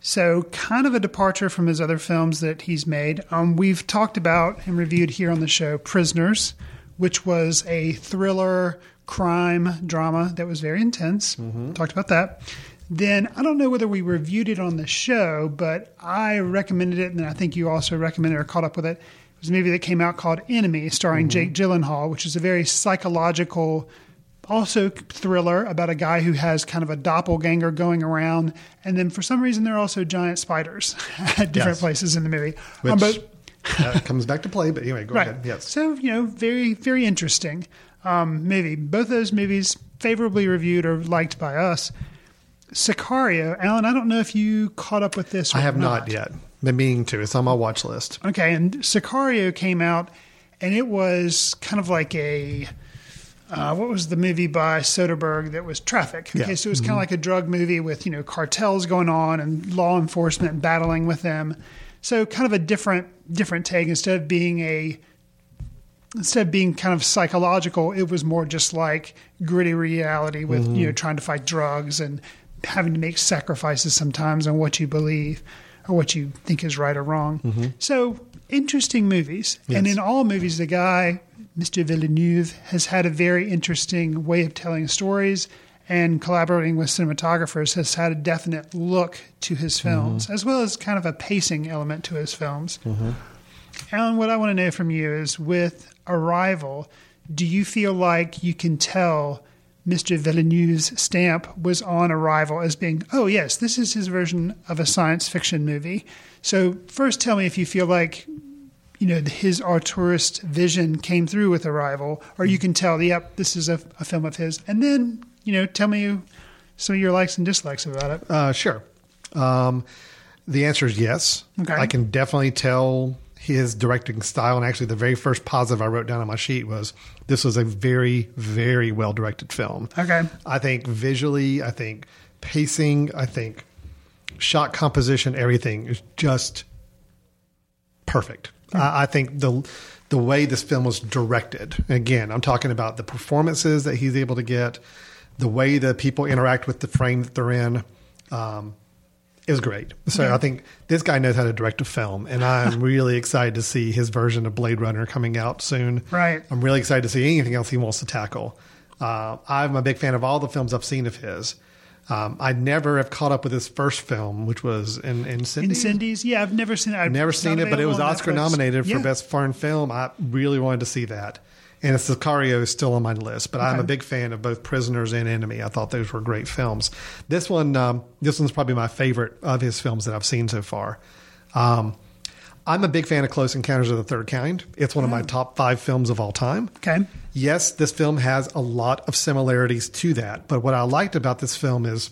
So, kind of a departure from his other films that he's made. Um, we've talked about and reviewed here on the show Prisoners, which was a thriller crime drama that was very intense. Talked about that. Then I don't know whether we reviewed it on the show, but I recommended it, and I think you also recommended or caught up with it. It was a movie that came out called Enemy, starring Jake Gyllenhaal, which is a very psychological, also thriller about a guy who has kind of a doppelganger going around, and then for some reason there are also giant spiders *laughs* at different Yes. places in the movie. Which Um, but that *laughs* comes back to play. But anyway, go right, ahead. Yes. So you know, very very interesting um, movie. Both those movies favorably reviewed or liked by us. Sicario, Alan. I don't know if you caught up with this. Or I have not yet. Been meaning to. It's on my watch list. Okay, and Sicario came out, and it was kind of like a uh, what was the movie by Soderbergh that was Traffic? Okay, Yeah. so it was kind of mm-hmm. like a drug movie with you know cartels going on and law enforcement battling with them. So kind of a different different take instead of being a instead of being kind of psychological, it was more just like gritty reality with you know mm-hmm. trying to fight drugs and having to make sacrifices sometimes on what you believe or what you think is right or wrong. Mm-hmm. So interesting movies, and in all movies, the guy Mr. Villeneuve has had a very interesting way of telling stories. And collaborating with cinematographers has had a definite look to his mm-hmm. films, as well as kind of a pacing element to his films. Mm-hmm. Alan, what I want to know from you is with Arrival, do you feel like you can tell Mr. Villeneuve's stamp was on Arrival as being, oh, yes, this is his version of a science fiction movie? So, first tell me if you feel like, you know, his auteurist vision came through with Arrival, or you can tell, yep, this is a, a film of his. And then, you know, tell me some of your likes and dislikes about it. Uh, sure. Um, the answer is yes. Okay. I can definitely tell his directing style. And actually, the very first positive I wrote down on my sheet was this was a very, very well directed film. Okay. I think visually, I think pacing, I think shot composition, everything is just perfect. I, I think the the way this film was directed. Again, I'm talking about the performances that he's able to get, the way the people interact with the frame that they're in. Um, was great. So I think this guy knows how to direct a film, and I'm *laughs* really excited to see his version of Blade Runner coming out soon. Right. I'm really excited to see anything else he wants to tackle. Uh, I'm a big fan of all the films I've seen of his. Um, I never have caught up with his first film, which was in in Cindy. Incendies? Yeah, I've never seen it. I've Never seen it, but it was Oscar Netflix. nominated for Yeah. Best Foreign Film. I really wanted to see that. And Sicario is still on my list, but I'm a big fan of both Prisoners and Enemy. I thought those were great films. This one, um, this one's probably my favorite of his films that I've seen so far. Um, I'm a big fan of Close Encounters of the Third Kind. It's one of my mm. top five films of all time. Okay. Yes, this film has a lot of similarities to that, but what I liked about this film is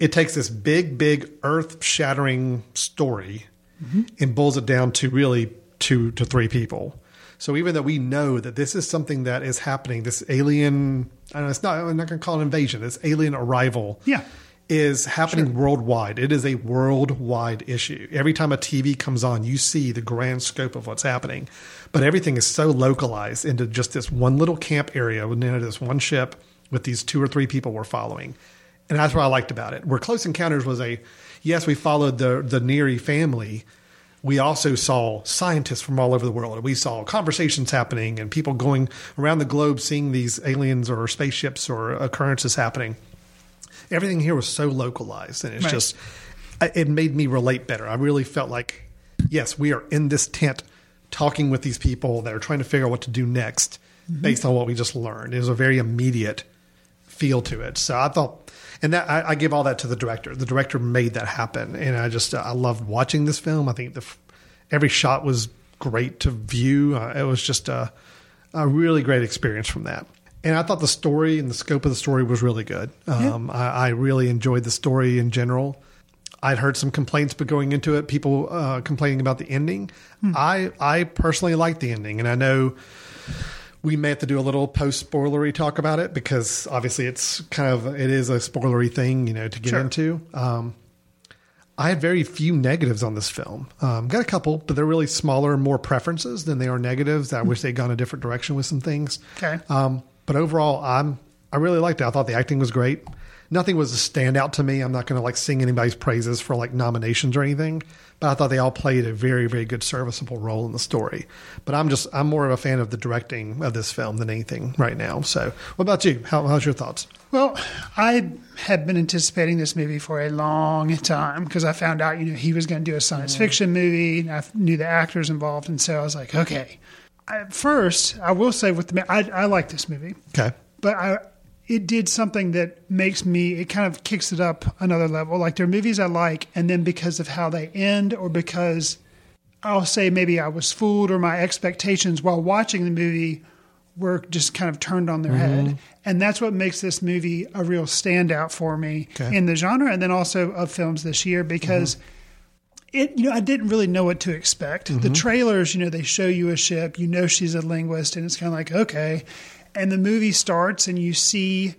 it takes this big, big, earth shattering story mm-hmm. and boils it down to really two to three people. So even though we know that this is something that is happening, this alien, I don't know, it's not, I'm not going to call it invasion, this alien arrival Yeah. Is happening worldwide. It is a worldwide issue. Every time a TV comes on, you see the grand scope of what's happening. But everything is so localized into just this one little camp area within this one ship with these two or three people we're following. And that's what I liked about it. Where Close Encounters was a, yes, we followed the, the Neary family. We also saw scientists from all over the world. We saw conversations happening and people going around the globe seeing these aliens or spaceships or occurrences happening everything here was so localized and it's Right. just it made me relate better. I really felt like yes we are in this tent talking with these people that are trying to figure out what to do next based on what we just learned. It was a very immediate feel to it. So i thought and that I, I give all that to the director. The director made that happen and i just i loved watching this film. I think the every shot was great to view. Uh, it was just a, a really great experience from that and I thought the story and the scope of the story was really good. Um, I, I really enjoyed the story in general. I'd heard some complaints, but going into it, people uh, complaining about the ending. I I personally liked the ending, and I know we may have to do a little post spoilery talk about it because obviously it's kind of it is a spoilery thing, you know, to get Sure. into. Um, I had very few negatives on this film. Um, got a couple, but they're really smaller, more preferences than they are negatives. I wish they'd gone a different direction with some things. Okay. Um, but overall, I'm I really liked it. I thought the acting was great. nothing was a standout to me. I'm not going to like sing anybody's praises for like nominations or anything, but I thought they all played a very, very good serviceable role in the story. But I'm just I'm more of a fan of the directing of this film than anything right now. So, what about you? How, how's your thoughts? Well, I had been anticipating this movie for a long time because I found out, you know, he was going to do a science mm. fiction movie. And I knew the actors involved, and so I was like, okay. At first, I will say with the I, I like this movie, Okay. but I it did something that makes me it kind of kicks it up another level. Like there are movies I like, and then because of how they end, or because I'll say maybe I was fooled or my expectations while watching the movie were just kind of turned on their head. Mm-hmm. And that's what makes this movie a real standout for me Okay. in the genre and then also of films this year because mm-hmm. It you know I didn't really know what to expect. The trailers, you know, they show you a ship, you know she's a linguist and it's kind of like okay. And the movie starts and you see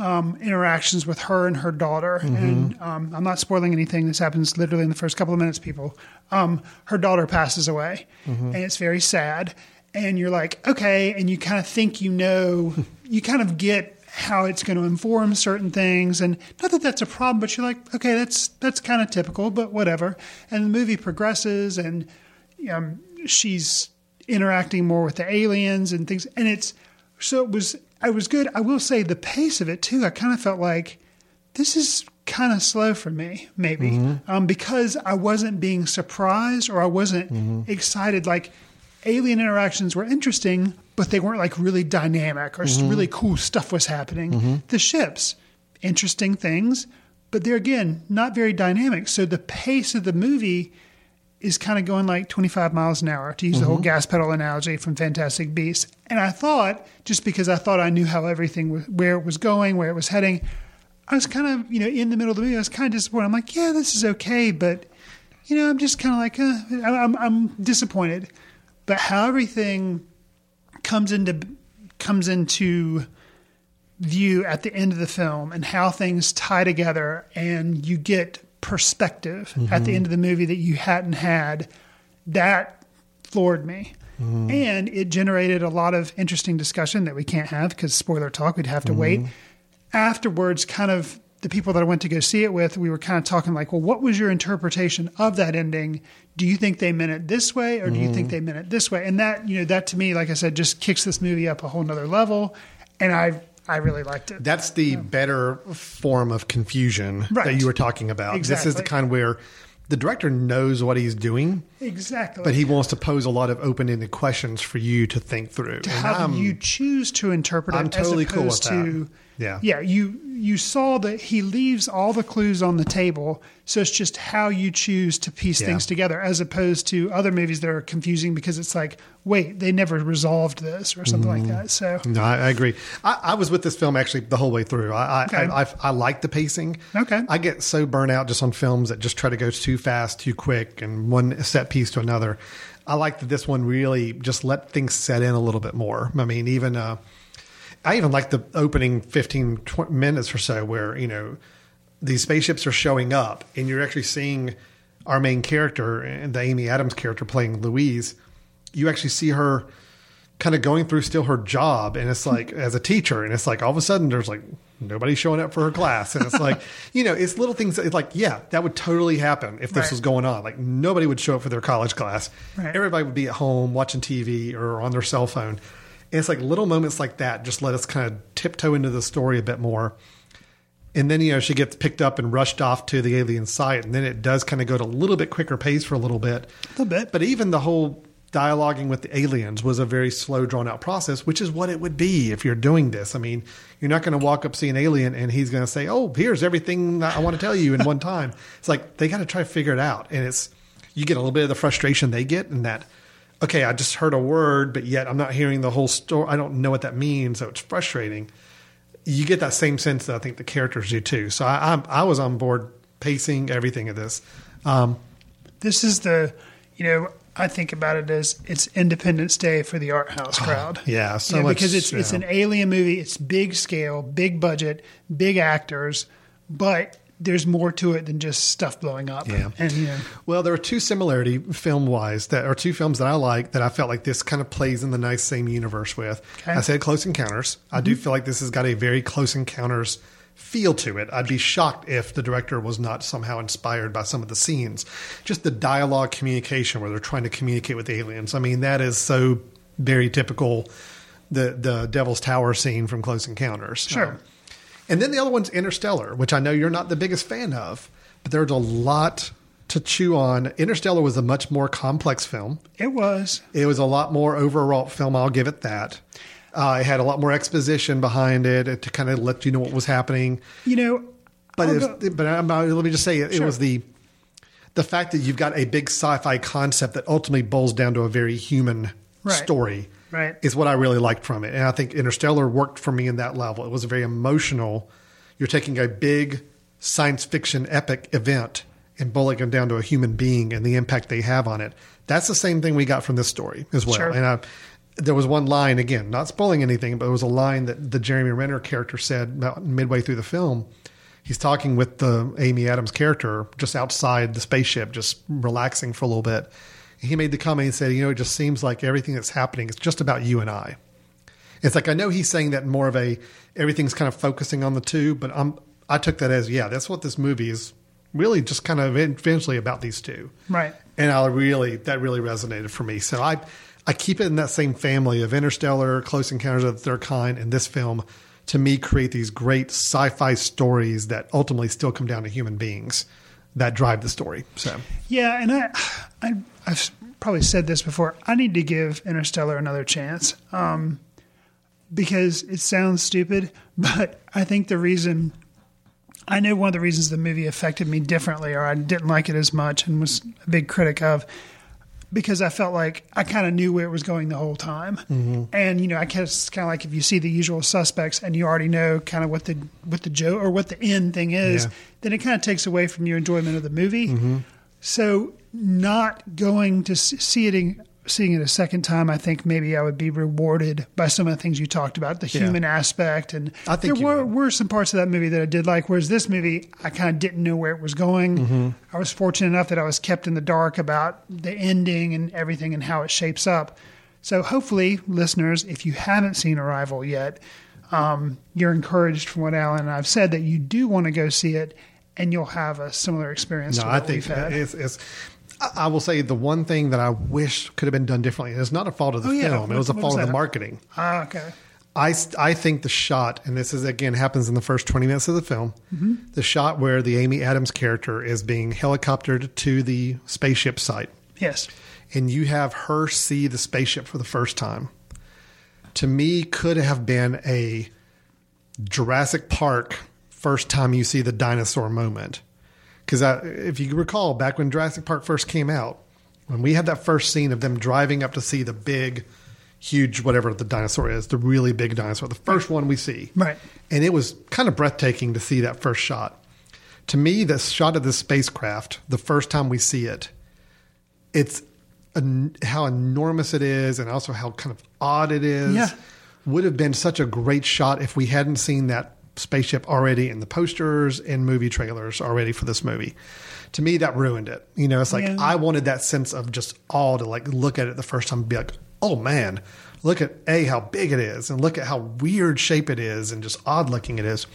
um, interactions with her and her daughter. And um, I'm not spoiling anything. This happens literally in the first couple of minutes, people. Um, her daughter passes away, and it's very sad. And you're like, okay. And you kind of think you know, *laughs* you kind of get how it's going to inform certain things. And not that that's a problem, but you're like, okay, that's that's kind of typical, but whatever. And the movie progresses, and um, she's interacting more with the aliens and things. And it's so it was. I was good. I will say the pace of it too. I kind of felt like this is kind of slow for me, maybe, um, because I wasn't being surprised or I wasn't excited. Like alien interactions were interesting, but they weren't like really dynamic or s mm-hmm. really cool stuff was happening. Mm-hmm. The ships, interesting things, but they're again not very dynamic. So the pace of the movie is kind of going like 25 miles an hour to use the whole mm-hmm. gas pedal analogy from Fantastic Beasts. And I thought, just because I thought I knew how everything was, where it was going, where it was heading, I was kind of, you know, in the middle of the movie, I was kind of disappointed. I'm like, yeah, this is okay, but, you know, I'm just kind of like, uh, I'm, I'm disappointed. But how everything comes into comes into view at the end of the film and how things tie together and you get perspective at the mm-hmm. end of the movie that you hadn't had that floored me. Mm-hmm. And it generated a lot of interesting discussion that we can't have because spoiler talk we'd have to wait. Mm-hmm. Afterwards kind of the people that I went to go see it with, we were kind of talking like, well, what was your interpretation of that ending? Do you think they meant it this way or do you think mm-hmm. they meant it this way? And that, you know, that to me, like I said, just kicks this movie up a whole nother level. And I, I really liked it. That's the better form of confusion Right. that you were talking about. This is the Exactly. kind where the director knows what he's doing, exactly. but he wants to pose a lot of open-ended questions for you to think through. And how you choose to interpret it I'm totally cool with opposed that. Yeah. yeah you you saw that he leaves all the clues on the table so it's just how you choose to piece Yeah. things together as opposed to other movies that are confusing because it's like wait they never resolved this or something Mm-hmm. like that so No, I, I agree. I, I was with this film actually the whole way through. I I, Okay. I, I, I like the pacing. Okay. I get so burnt out just on films that just try to go too fast, too quick, and one set piece to another. I like that this one really just let things set in a little bit more. I mean, even uh, I even like the opening 15 tw- minutes or so where you know these spaceships are showing up, and you're actually seeing our main character and the Amy Adams character playing Louise. You actually see her kind of going through still her job and it's like as a teacher and it's like all of a sudden there's like nobody showing up for her class and it's like *laughs* you know it's little things that it's like yeah that would totally happen if this Right. was going on like nobody would show up for their college class Right. everybody would be at home watching tv or on their cell phone and it's like little moments like that just let us kind of tiptoe into the story a bit more and then you know she gets picked up and rushed off to the alien site and then it does kind of go to a little bit quicker pace for a little bit a little bit but even the whole dialoguing with the aliens was a very slow, drawn out process, which is what it would be if you're doing this. I mean, you're not going to walk up, see an alien, and he's going to say, Oh, here's everything I want to tell you in one time. It's like they got to try to figure it out. And it's, you get a little bit of the frustration they get in that, okay, I just heard a word, but yet I'm not hearing the whole story. I don't know what that means. So it's frustrating. You get that same sense that I think the characters do too. So I, I'm, I was on board pacing everything of this. Um, this is the you know I think about it as it's Independence Day for the art house crowd. yeah, so You know, much, because it's it's an alien movie. It's big scale, big budget, big actors, but there's more to it than just stuff blowing up. Yeah. and you know, Well, there are two similarity film wise that are two films that I like that I felt like this kind of plays in the nice same universe with. Okay. Mm-hmm. I said Close Encounters. I do feel like this has got a very Close Encounters feel to it. I'd be shocked if the director was not somehow inspired by some of the scenes. Just the dialogue communication where they're trying to communicate with aliens. I mean, that is so very typical. The the Devil's Tower scene from Close Encounters. Sure. Um, and then the other one's Interstellar, which I know you're not the biggest fan of, but there's a lot to chew on. Interstellar was a much more complex film. It was. It was a lot more overwrought film. I'll give it that. Uh, it had a lot more exposition behind it to kind of let you know what was happening. You know, But I'll go- but I'm, uh, let me just say it, it was the the fact that you've got a big sci-fi concept that ultimately boils down to a very human Right. story Right. is what I really liked from it. And I think Interstellar worked for me in that level. It was a very emotional. You're taking a big science fiction epic event and boiling it down to a human being and the impact they have on it. That's the same thing we got from this story as well. Sure. And I, there was one line again, not spoiling anything, but it was a line that the Jeremy Renner character said about midway through the film. He's talking with the Amy Adams character just outside the spaceship, just relaxing for a little bit. He made the comment and said, "You know, it just seems like everything that's happening is just about you and I." It's like I know he's saying that more of a everything's kind of focusing on the two, but I'm I took that as yeah, that's what this movie is really just kind of eventually about these two Right. and I really that really resonated for me. So I I keep it in that same family of Interstellar, Close Encounters of the Third Kind, and this film to me create these great sci-fi stories that ultimately still come down to human beings that drive the story. So Yeah, and I, I, I've probably said this before. I need to give Interstellar another chance um, because it sounds stupid, *laughs* but I think the reason I know one of the reasons the movie affected me differently, or I didn't like it as much, and was a big critic of, because I felt like I kind of knew where it was going the whole time, mm-hmm. and you know, I guess kind of like if you see the usual suspects and you already know kind of what the what the joke or what the end thing is, Yeah. then it kind of takes away from your enjoyment of the movie. Mm-hmm. So not going to see it in, seeing it a second time, I think maybe I would be rewarded by some of the things you talked about, the Yeah. human aspect, and I think there were, were some parts of that movie that I did like. Whereas this movie, I kind of didn't know where it was going. Mm-hmm. I was fortunate enough that I was kept in the dark about the ending and everything and how it shapes up. So hopefully, listeners, if you haven't seen Arrival yet, um, you're encouraged from what Alan and I've said that you do want to go see it, and you'll have a similar experience. no, to I what think we've had. it's, it's I will say the one thing that I wish could have been done differently. and It's not a fault of the Oh, yeah. film; it was a fault was of the marketing. ah, okay. I, I think the shot, and this is again happens in the first 20 minutes of the film, the shot where the Amy Adams character is being helicoptered to the spaceship site, Yes. and you have her see the spaceship for the first time, to me, could have been a Jurassic Park first time you see the dinosaur moment. Because if you recall, back when Jurassic Park first came out, when we had that first scene of them driving up to see the big, huge, whatever the dinosaur is, the really big dinosaur, the first one we see. Right. And it was kind of breathtaking to see that first shot. To me, the shot of the spacecraft, the first time we see it, it's en- how enormous it is and also how kind of odd it is. Yeah. Would have been such a great shot if we hadn't seen that spaceship already in the posters and movie trailers already for this movie. To me, that ruined it. You know, it's like Yeah. I wanted that sense of just awe to like look at it the first time and be like, oh man, look at A, how big it is, and look at how weird shape it is and just odd looking it is.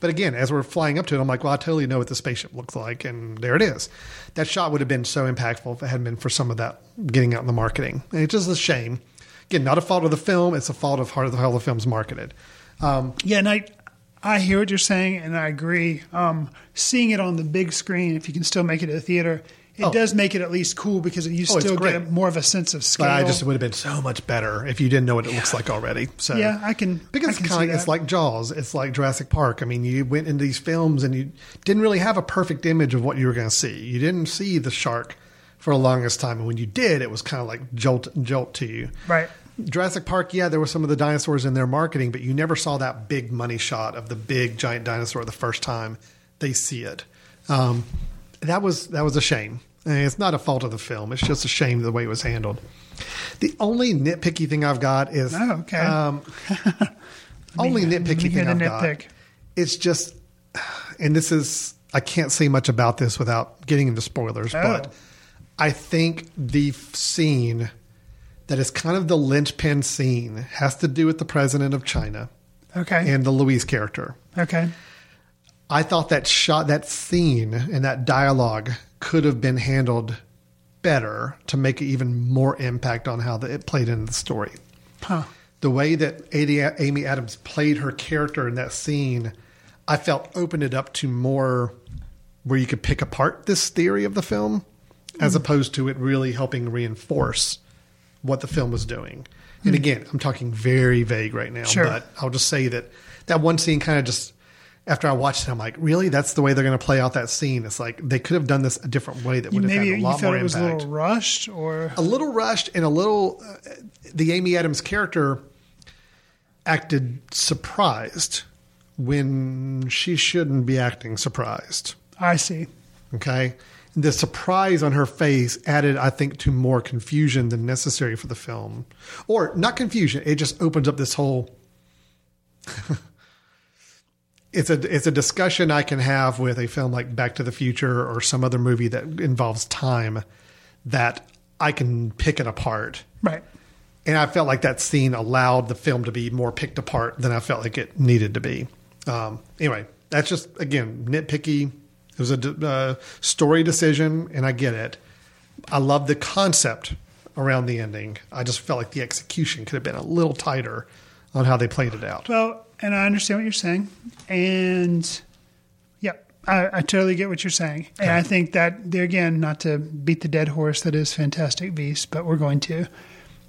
But again, as we're flying up to it, I'm like, well, I totally know what the spaceship looks like, and there it is. That shot would have been so impactful if it hadn't been for some of that getting out in the marketing. And it's just a shame. Again, not a fault of the film; it's a fault of how the the film's marketed. Um, Yeah, and I, I hear what you're saying, and I agree. Um, seeing it on the big screen, if you can still make it to the theater, it Oh. does make it at least cool because you Oh, still get more of a sense of scale. but I just would have been so much better if you didn't know what it looks like already. So yeah, I can. Because I it's can kind it's like Jaws. It's like Jurassic Park. I mean, you went into these films and you didn't really have a perfect image of what you were going to see. You didn't see the shark for the longest time, and when you did, it was kind of like jolt jolt to you. right. Jurassic Park, yeah, there were some of the dinosaurs in their marketing, but you never saw that big money shot of the big giant dinosaur the first time they see it. Um, that was that was a shame. And it's not a fault of the film. It's just a shame the way it was handled. The only nitpicky thing I've got is Oh, okay. um, *laughs* only me nitpicky thing I've got. nitpick. It's just, and this is I can't say much about this without getting into spoilers, Oh. but I think the scene that is kind of the linchpin scene has to do with the president of China Okay. and the Louise character. okay. I thought that shot, that scene, and that dialogue could have been handled better to make even more impact on how the, it played into the story. Huh. The way that Amy Adams played her character in that scene, I felt opened it up to more where you could pick apart this theory of the film, as Mm. opposed to it really helping reinforce what the film was doing. And Mm. again, I'm talking very vague right now, Sure. but I'll just say that that one scene kind of just after I watched it, I'm like, really? That's the way they're going to play out that scene. It's like they could have done this a different way that You, would have had a you lot felt more it was a little rushed, or A little rushed and a little. Uh, the Amy Adams character acted surprised when she shouldn't be acting surprised. I see. Okay. The surprise on her face added, I think, to more confusion than necessary for the film. Or not confusion, it just opens up this whole *laughs* it's a it's a discussion I can have with a film like Back to the Future or some other movie that involves time that I can pick it apart. Right. And I felt like that scene allowed the film to be more picked apart than I felt like it needed to be. Um, anyway, that's just again nitpicky. It was a uh, story decision, and I get it. I love the concept around the ending. I just felt like the execution could have been a little tighter on how they played it out. Well, and I understand what you're saying, and yeah, I, I totally get what you're saying, and I think that there again, not to beat the dead horse that is Fantastic Beasts, but we're going to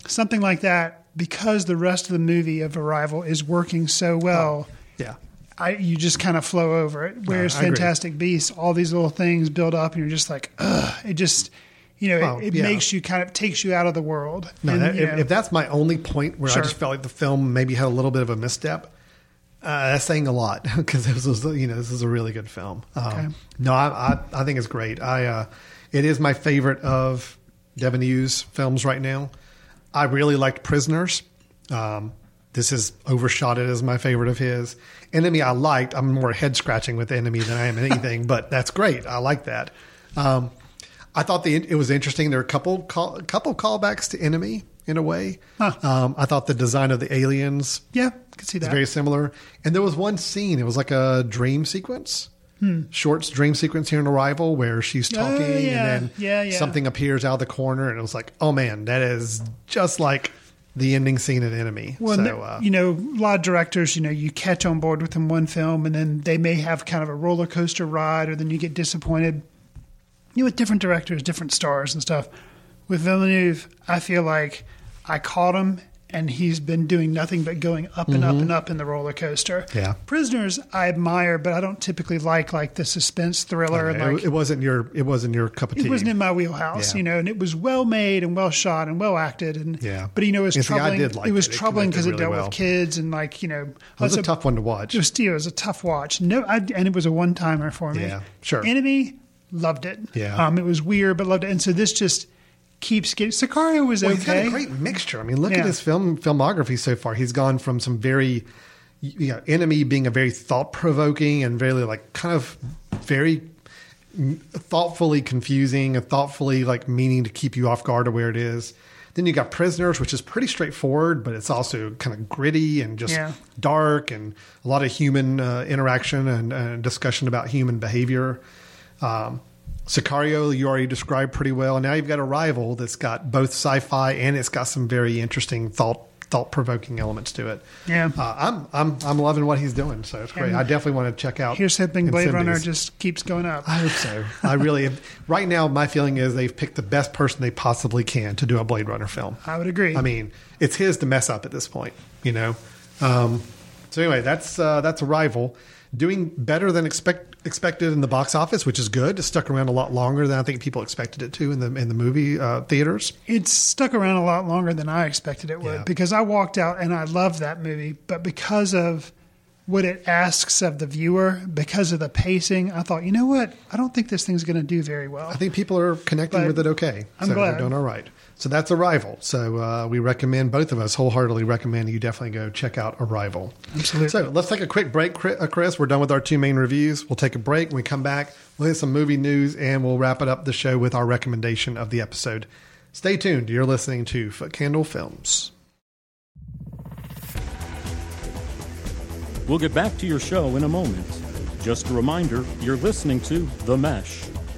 something like that because the rest of the movie of Arrival is working so well. Yeah. I, you just kind of flow over it. Whereas. Fantastic Beasts, all these little things build up, and you're just like, ugh. It just, you know, Well, it, it yeah. makes you kind of takes you out of the world. No, And, that, if, if that's my only point where Sure. I just felt like the film maybe had a little bit of a misstep, uh, that's saying a lot *laughs* because this was you know this is a really good film. Um, Okay. No, I, I I think it's great. I uh, it is my favorite of Villeneuve's films right now. I really liked Prisoners. Um, this is overshot it as my favorite of his. Enemy I liked. I'm more head scratching with Enemy than I am anything, *laughs* but that's great. I like that. Um, I thought the it was interesting. There were a couple call, couple callbacks to Enemy in a way. Um, I thought the design of the aliens yeah, I could see that. very similar. And there was one scene. It was like a dream sequence. Short's dream sequence here in Arrival where she's Hmm. Oh, talking yeah. and then Yeah, yeah. something appears out of the corner and it was like, oh man, that is just like the ending scene in Enemy. Well, so uh, you know, a lot of directors, you know, you catch on board with them one film, and then they may have kind of a roller coaster ride, or then you get disappointed. You know, with different directors, different stars and stuff. With Villeneuve, I feel like I caught him, and he's been doing nothing but going up and up Mhm. and up in the roller coaster. Yeah. Prisoners, I admire, but I don't typically like like the suspense thriller. and it, like, it wasn't your it wasn't your cup of tea. it wasn't in my wheelhouse, Yeah. you know, and it was well made and well shot and well acted, and Yeah. But you know, it was And see, I troubling. like it was it. It troubling because it, connected dealt well. with kids and like you know, It was a also- tough one to watch. It was it was a tough watch. No, I, and it was a one timer for me. Yeah, sure. Enemy loved it. Yeah. um, it was weird, but loved it. And so this just keeps getting. Sicario was Well, okay. he's got a great mixture. I mean, look at his film filmography so far. He's gone from some very, you know, enemy being a very thought provoking and very like kind of very thoughtfully confusing and thoughtfully like meaning to keep you off guard of where it is. Then you got Prisoners, which is pretty straightforward, but it's also kind of gritty and just Yeah. dark and a lot of human uh, interaction and uh, discussion about human behavior. Um, Sicario, you already described pretty well. And Now you've got Arrival that's got both sci-fi and it's got some very interesting thought thought provoking elements to it. Yeah. uh, I'm I'm I'm loving what he's doing, so it's great. And I definitely want to check out. Here's hoping Blade Runner just keeps going up. I hope so. I really right now. My feeling is they've picked the best person they possibly can to do a Blade Runner film. I would agree. I mean, it's his to mess up at this point, you know. Um, so anyway, that's uh, that's Arrival doing better than expect, expected in the box office, which is good. It stuck around a lot longer than I think people expected it to in the in the movie uh, theaters. It's stuck around a lot longer than I expected it would Yeah. because I walked out and I loved that movie, but because of what it asks of the viewer, because of the pacing, I thought, you know what? I don't think this thing's going to do very well. I think people are connecting But with it okay. I'm so glad. they're doing all right. So that's Arrival. So uh, we recommend both of us wholeheartedly recommend you definitely go check out Arrival. Absolutely. So let's take a quick break, uh, Chris. We're done with our two main reviews. We'll take a break. When we come back, we'll hit some movie news and we'll wrap it up the show with our recommendation of the episode. Stay tuned. You're listening to Footcandle Films. We'll get back to your show in a moment. Just a reminder you're listening to The Mesh,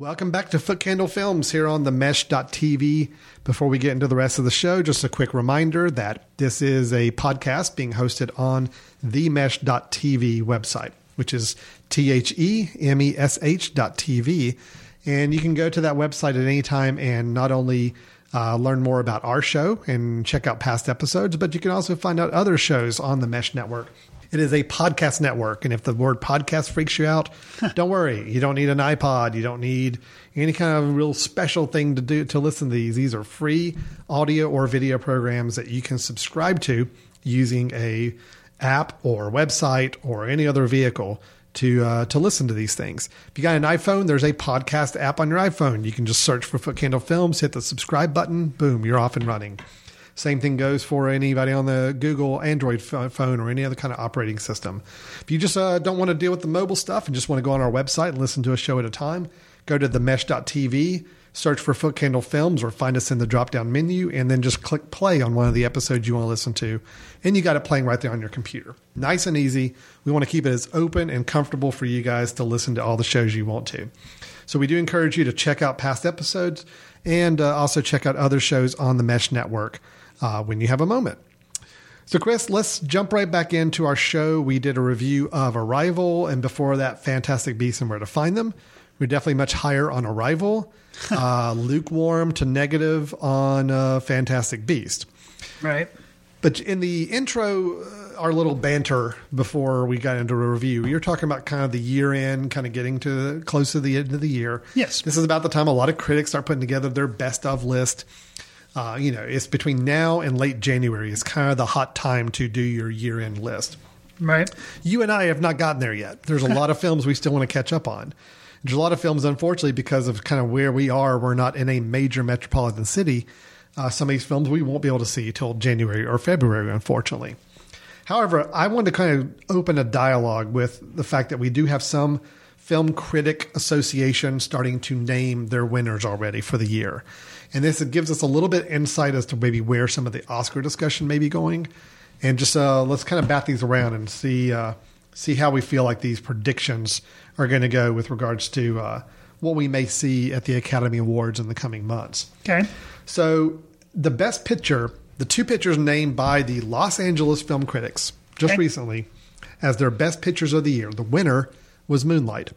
Welcome back to Footcandle Films here on the mesh.tv. Before we get into the rest of the show, just a quick reminder that this is a podcast being hosted on the mesh.tv website, which is T H E M E S H dot TV. And you can go to that website at any time and not only uh, learn more about our show and check out past episodes, but you can also find out other shows on the Mesh Network. It is a podcast network. And if the word podcast freaks you out, don't worry. You don't need an iPod. You don't need any kind of real special thing to do to listen to these. These are free audio or video programs that you can subscribe to using a app or website or any other vehicle to uh, to listen to these things. If you got an iPhone, there's a podcast app on your iPhone. You can just search for Footcandle Films, hit the subscribe button, boom, you're off and running. Same thing goes for anybody on the Google Android phone or any other kind of operating system. If you just uh, don't want to deal with the mobile stuff and just want to go on our website and listen to a show at a time, go to themesh.tv, search for Footcandle Films, or find us in the drop down menu, and then just click play on one of the episodes you want to listen to. And you got it playing right there on your computer. Nice and easy. We want to keep it as open and comfortable for you guys to listen to all the shows you want to. So we do encourage you to check out past episodes and uh, also check out other shows on the Mesh Network uh, when you have a moment. So, Chris, let's jump right back into our show. We did a review of Arrival, and before that, Fantastic Beasts and Where to Find Them. We're definitely much higher on Arrival, *laughs* uh, lukewarm to negative on uh, Fantastic Beast. Right. But in the intro, uh, our little banter before we got into a review, you're talking about kind of the year end, kind of getting to close to the end of the year. Yes. This is about the time a lot of critics start putting together their best of list. Uh, you know, it's between now and late January is kind of the hot time to do your year end list. Right. You and I have not gotten there yet. There's a *laughs* lot of films we still want to catch up on. There's a lot of films, unfortunately, because of kind of where we are. We're not in a major metropolitan city. Uh, some of these films we won't be able to see till January or February, unfortunately. However, I wanted to kind of open a dialogue with the fact that we do have some film critic association starting to name their winners already for the year. And this gives us a little bit insight as to maybe where some of the Oscar discussion may be going. And just uh, let's kind of bat these around and see uh, see how we feel like these predictions are going to go with regards to uh, what we may see at the Academy Awards in the coming months. Okay. So the best picture, the two pictures named by the Los Angeles film critics just Okay. recently as their best pictures of the year, the winner was Moonlight,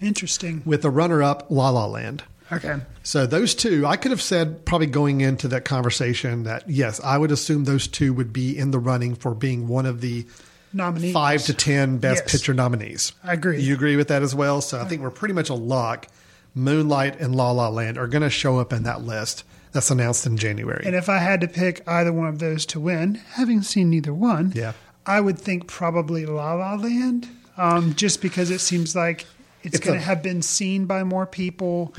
Interesting. with the runner up La La Land. Okay. So those two, I could have said probably going into that conversation that yes, I would assume those two would be in the running for being one of the Nominees. five to ten best Yes. picture nominees. I agree. You agree with that as well? So I think we're pretty much a lock. Moonlight and La La Land are going to show up in that list that's announced in January. And if I had to pick either one of those to win, having seen neither one, Yeah. I would think probably La La Land, um, just because it seems like it's, It's going to have been seen by more people,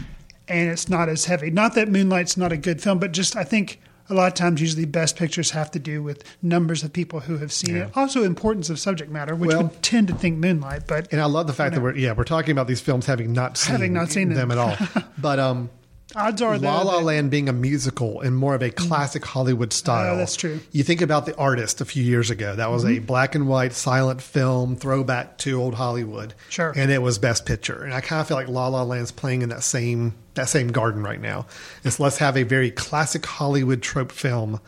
and it's not as heavy. Not that Moonlight's not a good film, but just I think a lot of times usually best pictures have to do with numbers of people who have seen it. Also, importance of subject matter, which Well- would tend to think Moonlight, but And I love the fact that we're yeah we're talking about these films having not seen Having not seen them. at all. *laughs* But um, odds are La La Land being a musical and more of a classic Hollywood style. Oh, that's true. You think about The Artist a few years ago. That was a Mm-hmm. black and white silent film throwback to old Hollywood. Sure. And it was Best Picture. And I kind of feel like La La Land's playing in that same that same garden right now. It's let's have a very classic Hollywood trope film,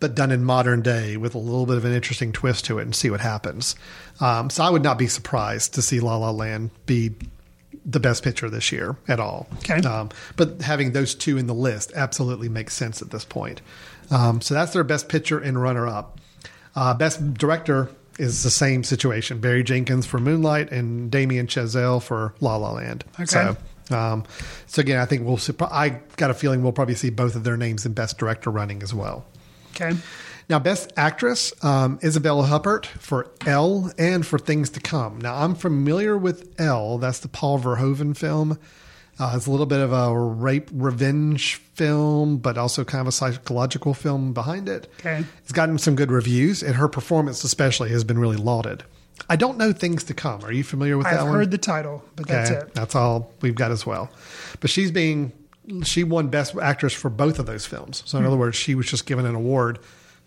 but done in modern day with a little bit of an interesting twist to it, and see what happens. Um, so I would not be surprised to see La La Land be the best picture this year at all. Okay. Um, but having those two in the list absolutely makes sense at this point. Um, so that's their best picture and runner up. Uh, best director is the same situation Barry Jenkins for Moonlight and Damien Chazelle for La La Land. Okay. So, um, so again, I think we'll I got a feeling we'll probably see both of their names in best director running as well. Okay. Now, Best Actress, um, Isabella Huppert for Elle and for Things to Come. Now, I'm familiar with Elle. That's the Paul Verhoeven film. Uh, it's a little bit of a rape revenge film, but also kind of a psychological film behind it. Okay. It's gotten some good reviews, and her performance, especially, has been really lauded. I don't know things to come. Are you familiar with that I've heard the title, but that's it. That's all we've got as well. But she's being she won best actress for both of those films. So in Hmm. other words, she was just given an award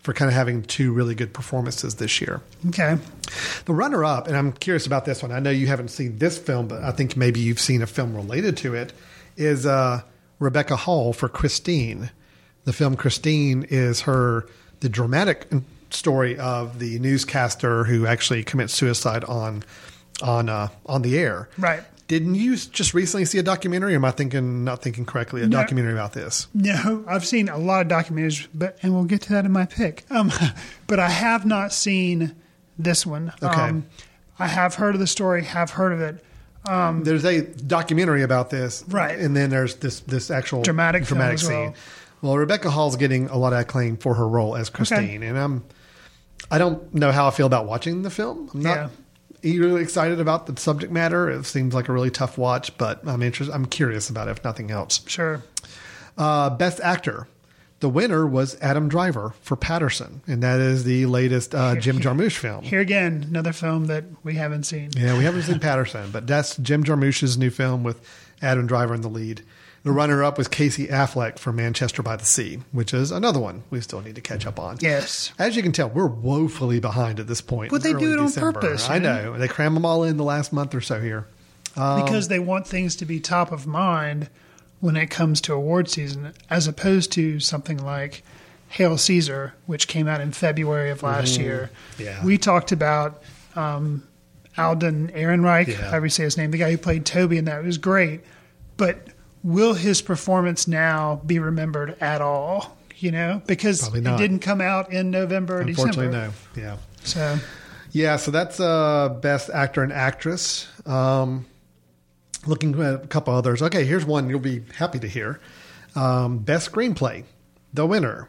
for kind of having two really good performances this year. Okay. The runner up, and I'm curious about this one. I know you haven't seen this film, but I think maybe you've seen a film related to it. Is uh, Rebecca Hall for Christine? The film Christine is her the dramatic story of the newscaster who actually commits suicide on on uh, on the air. Right. Didn't you just recently see a documentary? Or am I thinking not thinking correctly? A No. documentary about this. No, I've seen a lot of documentaries, but and we'll get to that in my pick. Um, *laughs* but I have not seen this one. Okay. Um, I have heard of the story, have heard of it. Um, There's a documentary about this, Right. And then there's this this actual Dramatic dramatic scene. well. Well. Rebecca Hall's getting a lot of acclaim for her role as Christine, and I'm I don't know how I feel about watching the film. I'm not Yeah. eagerly excited about the subject matter. It seems like a really tough watch, but I'm interested. I'm curious about it, if nothing else. Sure. Uh, Best Actor. The winner was Adam Driver for Paterson, and that is the latest uh, Jim Jarmusch film. Here again, another film that we haven't seen. Yeah, we haven't seen Paterson, but that's Jim Jarmusch's new film with Adam Driver in the lead. The runner up was Casey Affleck for Manchester by the Sea, which is another one we still need to catch up on. Yes. As you can tell, we're woefully behind at this point. But they do it on December. purpose, I know. They cram them all in the last month or so here. Um, because they want things to be top of mind when it comes to award season, as opposed to something like Hail Caesar, which came out in February of last Mhm. year. Yeah. We talked about um, Alden Ehrenreich, Yeah. however you say his name, the guy who played Toby in that. It was great. But will his performance now be remembered at all? You know, because it didn't come out in November or Unfortunately, December. no. Yeah. So Yeah, so that's uh, best actor and actress. Um, looking at a couple others. Okay, here's one you'll be happy to hear. Um, best screenplay, the winner,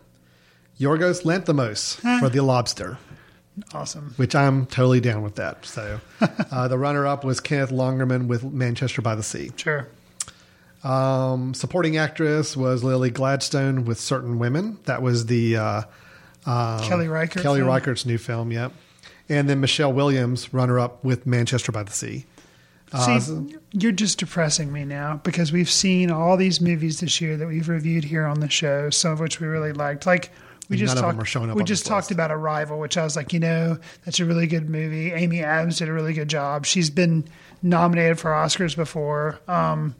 Yorgos Lanthimos for The Lobster, awesome. which I'm totally down with that. So *laughs* uh, the runner-up was Kenneth Lonergan with Manchester by the Sea. Sure. Um, supporting actress was Lily Gladstone with Certain Women. That was the uh, um, Kelly Reichardt Kelly film? Reichardt's new film. Yep. And then Michelle Williams, runner up with Manchester by the Sea. Uh, See, you're just depressing me now because we've seen all these movies this year that we've reviewed here on the show, some of which we really liked. Like we just none of talked, them are showing up we just talked list. about Arrival, which I was like, you know, that's a really good movie. Amy Adams did a really good job. She's been nominated for Oscars before, um,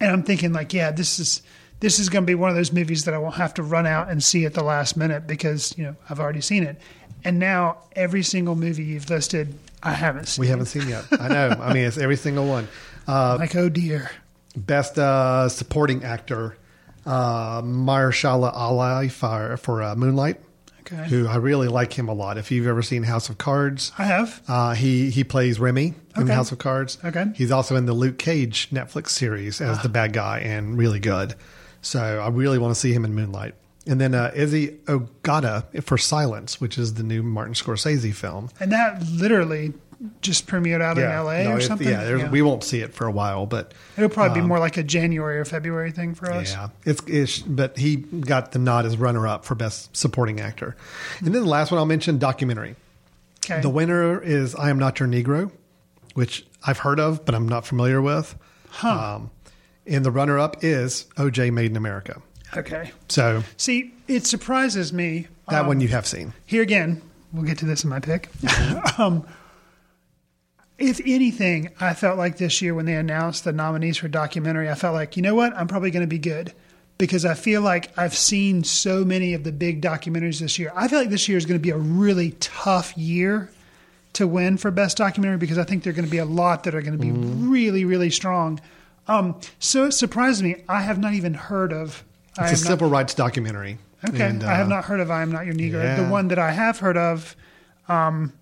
and I'm thinking like, yeah, this is this is going to be one of those movies that I won't have to run out and see at the last minute because you know I've already seen it. And now every single movie you've listed, I haven't seen. we haven't seen yet. I know. I mean, it's every single one. Uh, like, oh dear. best uh, supporting actor, uh, Mahershala Ali for, for uh, Moonlight. Okay. Who I really like him a lot. If you've ever seen House of Cards, I have. Uh, he he plays Remy in Okay. House of Cards. Okay. He's also in the Luke Cage Netflix series as Ah. the bad guy and really good. So I really want to see him in Moonlight. And then uh, Issey Ogata for Silence, which is the new Martin Scorsese film. And that literally just premiered out in LA no, or something. Yeah, there's, we won't see it for a while, but It'll probably be um, more like a January or February thing for us. Yeah, it's, it's but he got the nod as runner up for best supporting actor. And then the last one I'll mention documentary. Okay. The winner is I Am Not Your Negro, which I've heard of, but I'm not familiar with. Huh. Um, and the runner up is OJ Made in America. Okay. So See, it surprises me. that um, one you have seen. Here again, we'll get to this in my pick. *laughs* um, if anything, I felt like this year when they announced the nominees for documentary, I felt like, you know what? I'm probably going to be good because I feel like I've seen so many of the big documentaries this year. I feel like this year is going to be a really tough year to win for best documentary because I think there are going to be a lot that are going to be Mm-hmm. really, really strong. Um, so it surprised me. I have not even heard of. It's a am not- civil rights documentary. Okay, And, I have uh, not heard of "I Am Not Your Negro." yeah. The one that I have heard of um,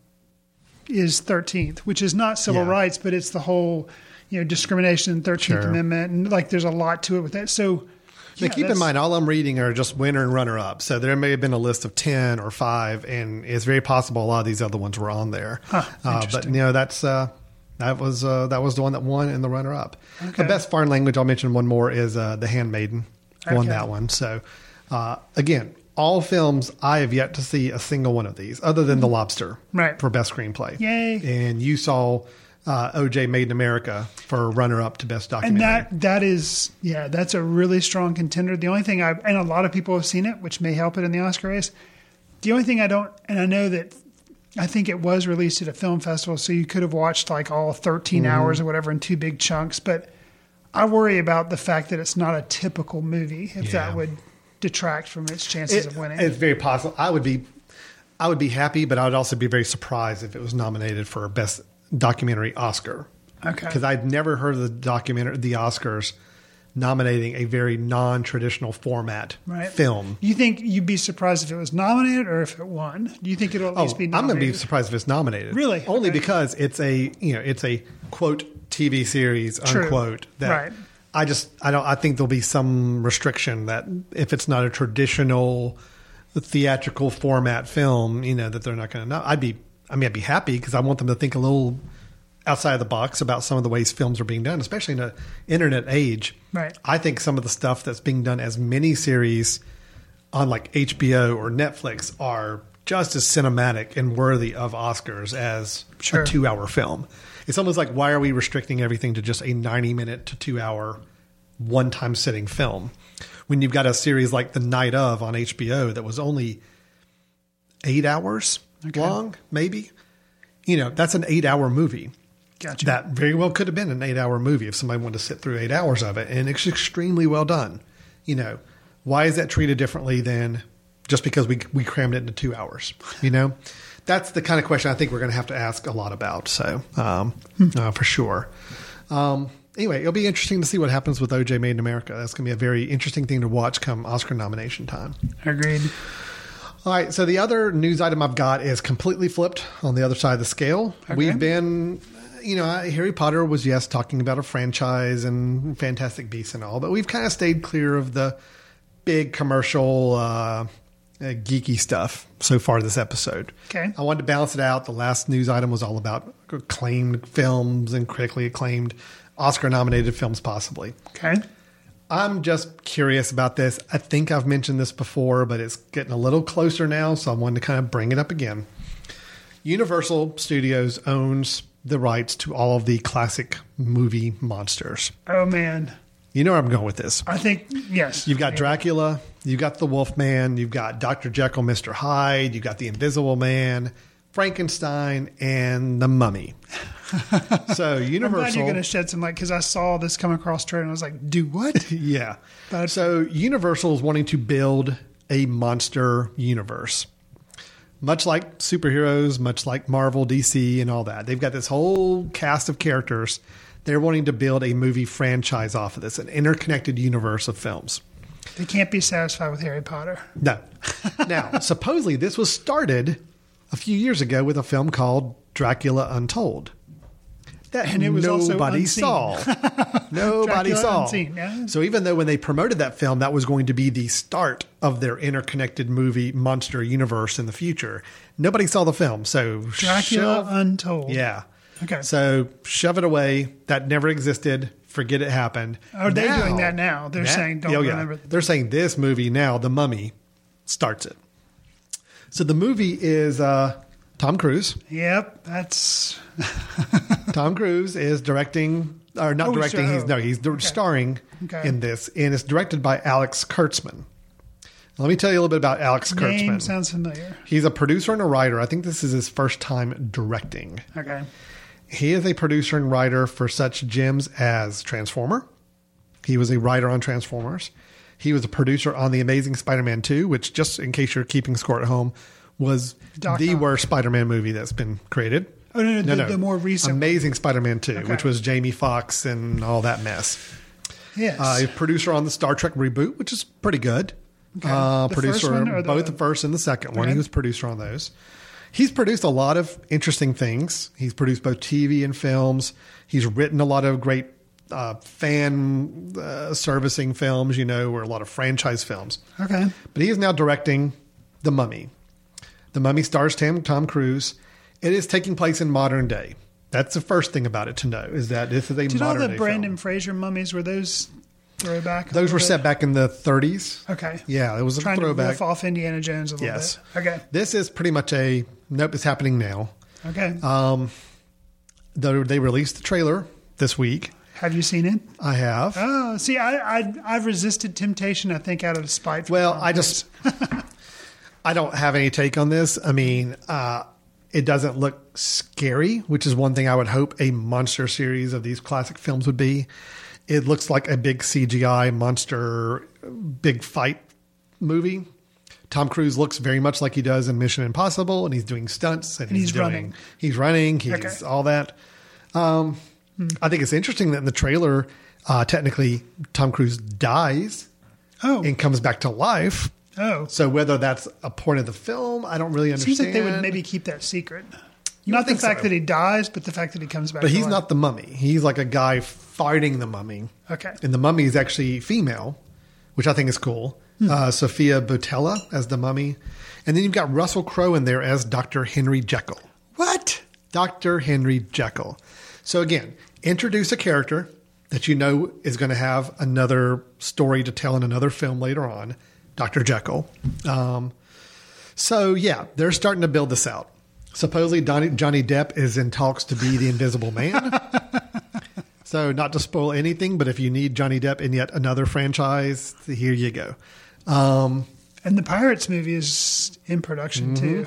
is Thirteenth, which is not civil Yeah. rights, but it's the whole you know discrimination, Thirteenth Sure. Amendment, and like there's a lot to it with that. So Now, yeah, keep in mind, all I'm reading are just winner and runner up. So there may have been a list of 10 or five, and it's very possible a lot of these other ones were on there. Huh, uh, but, you know, that's, uh, That was uh, that was the one that won and the runner up. Okay. The best foreign language, I'll mention one more, is uh, The Handmaiden. Won that one. So uh, again, all films I have yet to see a single one of these, other than The Lobster, Right. for best screenplay. Yay. And you saw uh, OJ Made in America for runner up to best documentary. and that that is yeah that's a really strong contender the only thing i and a lot of people have seen it which may help it in the oscar race the only thing i don't and i know that i think it was released at a film festival so you could have watched like all 13 Mhm. hours or whatever in two big chunks but i worry about the fact that it's not a typical movie if Yeah. that would detract from its chances It- of winning It's very possible. I would be, I would be happy, but I would also be very surprised if it was nominated for a best documentary Oscar. Okay. Because I'd never heard of the documentary, the Oscars, nominating a very non-traditional format right film. you think you'd be surprised if it was nominated or if it won do you think it'll at Oh, least be oh, nominated? I'm going to be surprised if it's nominated. Really? Only because it's a you know it's a quote TV series True. unquote that Right. I just I don't I think there'll be some restriction that if it's not a traditional theatrical format film, you know that they're not going to know. I'd be I mean I'd be happy because I want them to think a little outside of the box about some of the ways films are being done, especially in an internet age. Right. I think some of the stuff that's being done as miniseries on like HBO or Netflix are just as cinematic and worthy of Oscars as Sure. a two hour film. It's almost like why are we restricting everything to just a 90 minute to two hour one time sitting film when you've got a series like The Night of on HBO that was only eight hours long, maybe? You know, that's an eight hour movie. Gotcha. That very well could have been an eight hour movie if somebody wanted to sit through eight hours of it. And it's extremely well done. You know, why is that treated differently than just because we, we crammed it into two hours? You know, that's the kind of question I think we're going to have to ask a lot about. So, um, uh, for sure. Um, anyway, it'll be interesting to see what happens with OJ Made in America. That's going to be a very interesting thing to watch come Oscar nomination time. agreed All right. So the other news item I've got is completely flipped on the other side of the scale. We've been, you know, Harry Potter was, yes, talking about a franchise and Fantastic Beasts and all, but we've kind of stayed clear of the big commercial, uh, uh, geeky stuff so far this episode. Okay. I wanted to balance it out. The last news item was all about acclaimed films and critically acclaimed Oscar nominated films, possibly. okay I'm just curious about this. I think I've mentioned this before, but it's getting a little closer now, so I wanted to kind of bring it up again. Universal Studios owns the rights to all of the classic movie monsters. oh man You know where I'm going with this. i think yes You've got Dracula, you've got the Wolfman, you've got Dr. Jekyll, Mr. Hyde, you've got the Invisible Man, Frankenstein, and the Mummy. *laughs* so Universal. I'm glad you're going to shed some light because I saw this come across Twitter and I was like, "Do what?" *laughs* yeah. so Universal is wanting to build a monster universe. Much like superheroes, much like Marvel, DC, and all that. They've got this whole cast of characters. They're wanting to build a movie franchise off of this, an interconnected universe of films. They can't be satisfied with Harry Potter. No. *laughs* now, supposedly this was started a few years ago with a film called Dracula Untold. That And it was also nobody saw. *laughs* Nobody Dracula saw. Unseen, yeah. So even though when they promoted that film, that was going to be the start of their interconnected movie monster universe in the future, nobody saw the film. So Dracula shove- Untold. yeah. Okay. So shove it away. That never existed. Forget it happened. Are they doing that now? They're saying, don't oh, yeah. remember- They're saying this movie now, The Mummy, starts it. So the movie is uh, Tom Cruise. Yep, that's *laughs* Tom Cruise is directing, or not Oh, directing. so- he's no, he's okay. starring Okay. in this, and it's directed by Alex Kurtzman. Let me tell you a little bit about Alex name Kurtzman. sounds familiar. He's a producer and a writer. I think this is his first time directing. Okay, He is a producer and writer for such gems as Transformer. He was a writer on Transformers. He was a producer on The Amazing Spider Man 2, which, just in case you're keeping score at home, was Doc the Ock. worst Spider Man movie that's been created. Oh, no, no, the- the more recent. Amazing Spider Man 2, Okay. which was Jamie Foxx and all that mess. yes. Uh, a producer on the Star Trek reboot, which is pretty good. Okay. Uh, The producer first one or the- both the first and the second one. Okay. He was producer on those. He's produced a lot of interesting things. He's produced both TV and films. He's written a lot of great uh, fan uh, servicing films, you know, or a lot of franchise films. okay, But he is now directing The Mummy. The Mummy stars Tom, Tom Cruise. It is taking place in modern day. That's the first thing about it to know is that this is a Did all the Brendan film. Fraser mummies were those throwback? Those were bit? set back in the 30s. Okay. Yeah, it was a Trying to throwback. riff off Indiana Jones a little Yes. bit. Okay. This is pretty much a nope. It's happening now. Okay. Um, though they released the trailer this week. Have you seen it? I have. Oh, see, I, I I've resisted temptation. I think out of spite. Well, I just *laughs* I don't have any take on this. I mean, uh, it doesn't look scary, which is one thing I would hope a monster series of these classic films would be. It looks like a big CGI monster, big fight movie. Tom Cruise looks very much like he does in Mission Impossible, and he's doing stunts and, And he's doing, running. He's running. He's Okay. all that. Um, I think it's interesting that in the trailer, uh, technically Tom Cruise dies oh. and comes back to life. Oh. So whether that's a point of the film, I don't really understand. Seems like they would maybe keep that secret. You Not the fact so. that he dies, but the fact that he comes back. But he's life. not the mummy. He's like a guy fighting the mummy. Okay. And the mummy is actually female, which I think is cool. Hmm. Uh, Sofia Boutella as the mummy. And then you've got Russell Crowe in there as Dr. Henry Jekyll. What? Dr. Henry Jekyll. So again, introduce a character that you know is going to have another story to tell in another film later on, Dr. Jekyll. Um, so yeah, they're starting to build this out. Supposedly Johnny Depp is in talks to be the Invisible Man. *laughs* so not to spoil anything, but if you need Johnny Depp in yet another franchise, here you go. Um, And the Pirates movie is in production too.